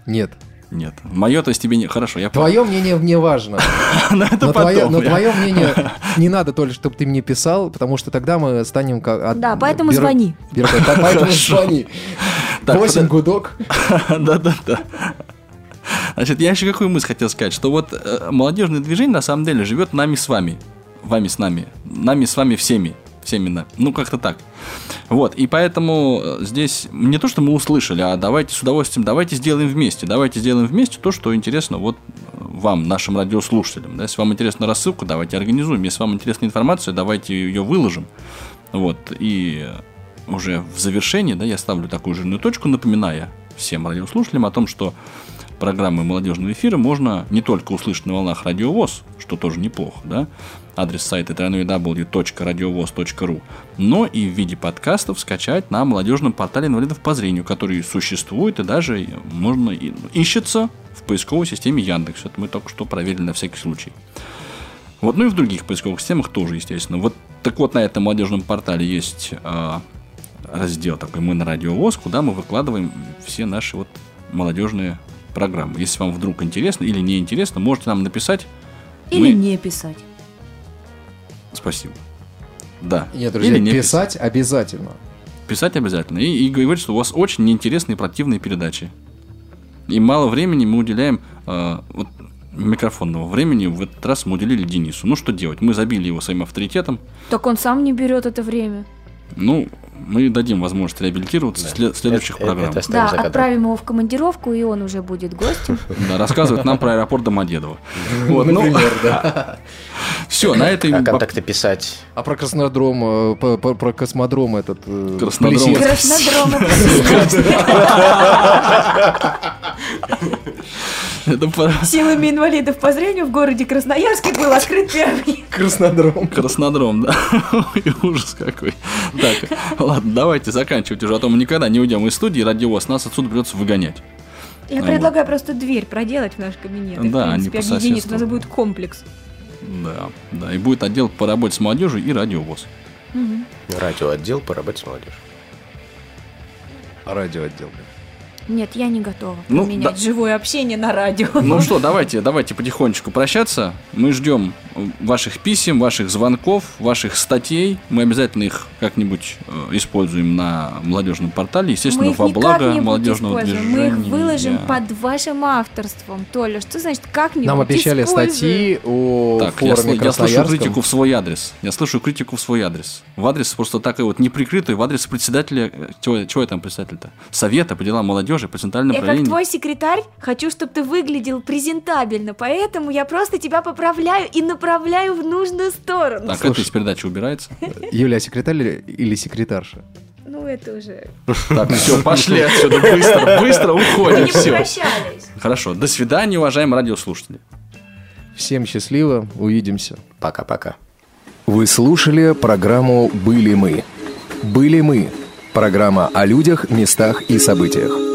Нет. Нет. Мое, то есть тебе не... Хорошо, я понял. Твое мнение мне важно. Но это Но твое, потом. но твое мнение не надо только, чтобы ты мне писал, потому что тогда мы станем как... от- Да, поэтому бюро- звони. бюро- да, Поэтому звони. Восемь гудок. Да-да-да. Значит, я еще какую мысль хотел сказать, что вот э, молодежное движение на самом деле живет нами с вами, вами с нами, нами с вами всеми, всеми, на- ну как-то так. Вот, и поэтому э, здесь не то, что мы услышали, а давайте с удовольствием, давайте сделаем вместе, давайте сделаем вместе то, что интересно вот э, вам, нашим радиослушателям. Да? Если вам интересна рассылка, давайте организуем. Если вам интересна информация, давайте ее выложим. Вот, и уже в завершении, да, я ставлю такую жирную точку, напоминая всем радиослушателям о том, что программы молодежного эфира можно не только услышать на волнах радиовоз, что тоже неплохо, да, адрес сайта www.radiovoz.ru, но и в виде подкастов скачать на молодежном портале инвалидов по зрению, который существует и даже можно и- ищется в поисковой системе Яндекс. Это мы только что проверили на всякий случай. Вот, ну и в других поисковых системах тоже, естественно. Вот так вот на этом молодежном портале есть а, раздел такой «Мы на радиовоз», куда мы выкладываем все наши вот молодежные программы. Если вам вдруг интересно или не интересно, можете нам написать. Или Мы- не писать. Спасибо. Да. Нет, друзья, Или не писать обязательно. Писать обязательно. И, и говорить, что у вас очень неинтересные противные передачи. И мало времени мы уделяем э, вот, микрофонного времени. В этот раз мы уделили Денису. Ну что делать? Мы забили его своим авторитетом. Так он сам не берет это время. Ну, мы дадим возможность реабилитироваться в след- следующих Это- программах. это Да, отправим его в командировку, и он уже будет гостем. Да, рассказывать нам про аэропорт Домодедово. Вот, ну, все, на этой... А контакты писать. А про космодром, э, про космодром этот... э, Краснодром. Это про- Силами инвалидов по зрению в городе Красноярске был открыт первый. Краснодром. Краснодром, да. Ой, ужас какой. Так, ладно, давайте заканчивать уже, а то мы никогда не уйдем из студии, радиовоз, нас отсюда придется выгонять. Я А предлагаю просто дверь проделать в наш кабинет. и, Да, в они принципе, по объединить. У нас будет комплекс. Да, да, и будет отдел по работе с молодежью и радиовоз. Радиоотдел по работе с молодежью. Радиоотдел. Нет, я не готова Ну, поменять да. живое общение на радио. Ну что, давайте, давайте потихонечку прощаться. Мы ждем э, ваших писем, ваших звонков, ваших статей. Мы обязательно их как-нибудь э, используем на молодежном портале, естественно, во благо молодежного используем. движения. Мы их выложим под вашим авторством. Толя, что значит как-нибудь Нам обещали используем? статьи о Так, я, форуме сл- я слышу критику в свой адрес. Я слышу критику в свой адрес. В адрес просто такой вот неприкрытый, в адрес председателя, э, чего, чего я там председатель-то? Совета по делам молодежи, по центральному Я как твой секретарь хочу, чтобы ты выглядел презентабельно, поэтому я просто тебя поправляю и направляю в нужную сторону. Так, это из передачи убирается. Юлия, а секретарь или- секретарша? Ну это уже. Так, все, пошли отсюда быстро, быстро Мы уходим, не все. попрощались. Хорошо, до свидания, уважаемые радиослушатели. Всем счастливо, увидимся. Пока-пока. Вы слушали программу «Были мы». «Были мы» – программа о людях, местах и событиях.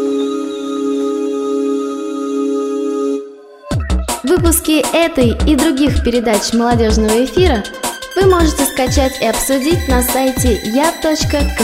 Выпуски этой и других передач молодежного эфира вы можете скачать и обсудить на сайте я.ксрк.ру.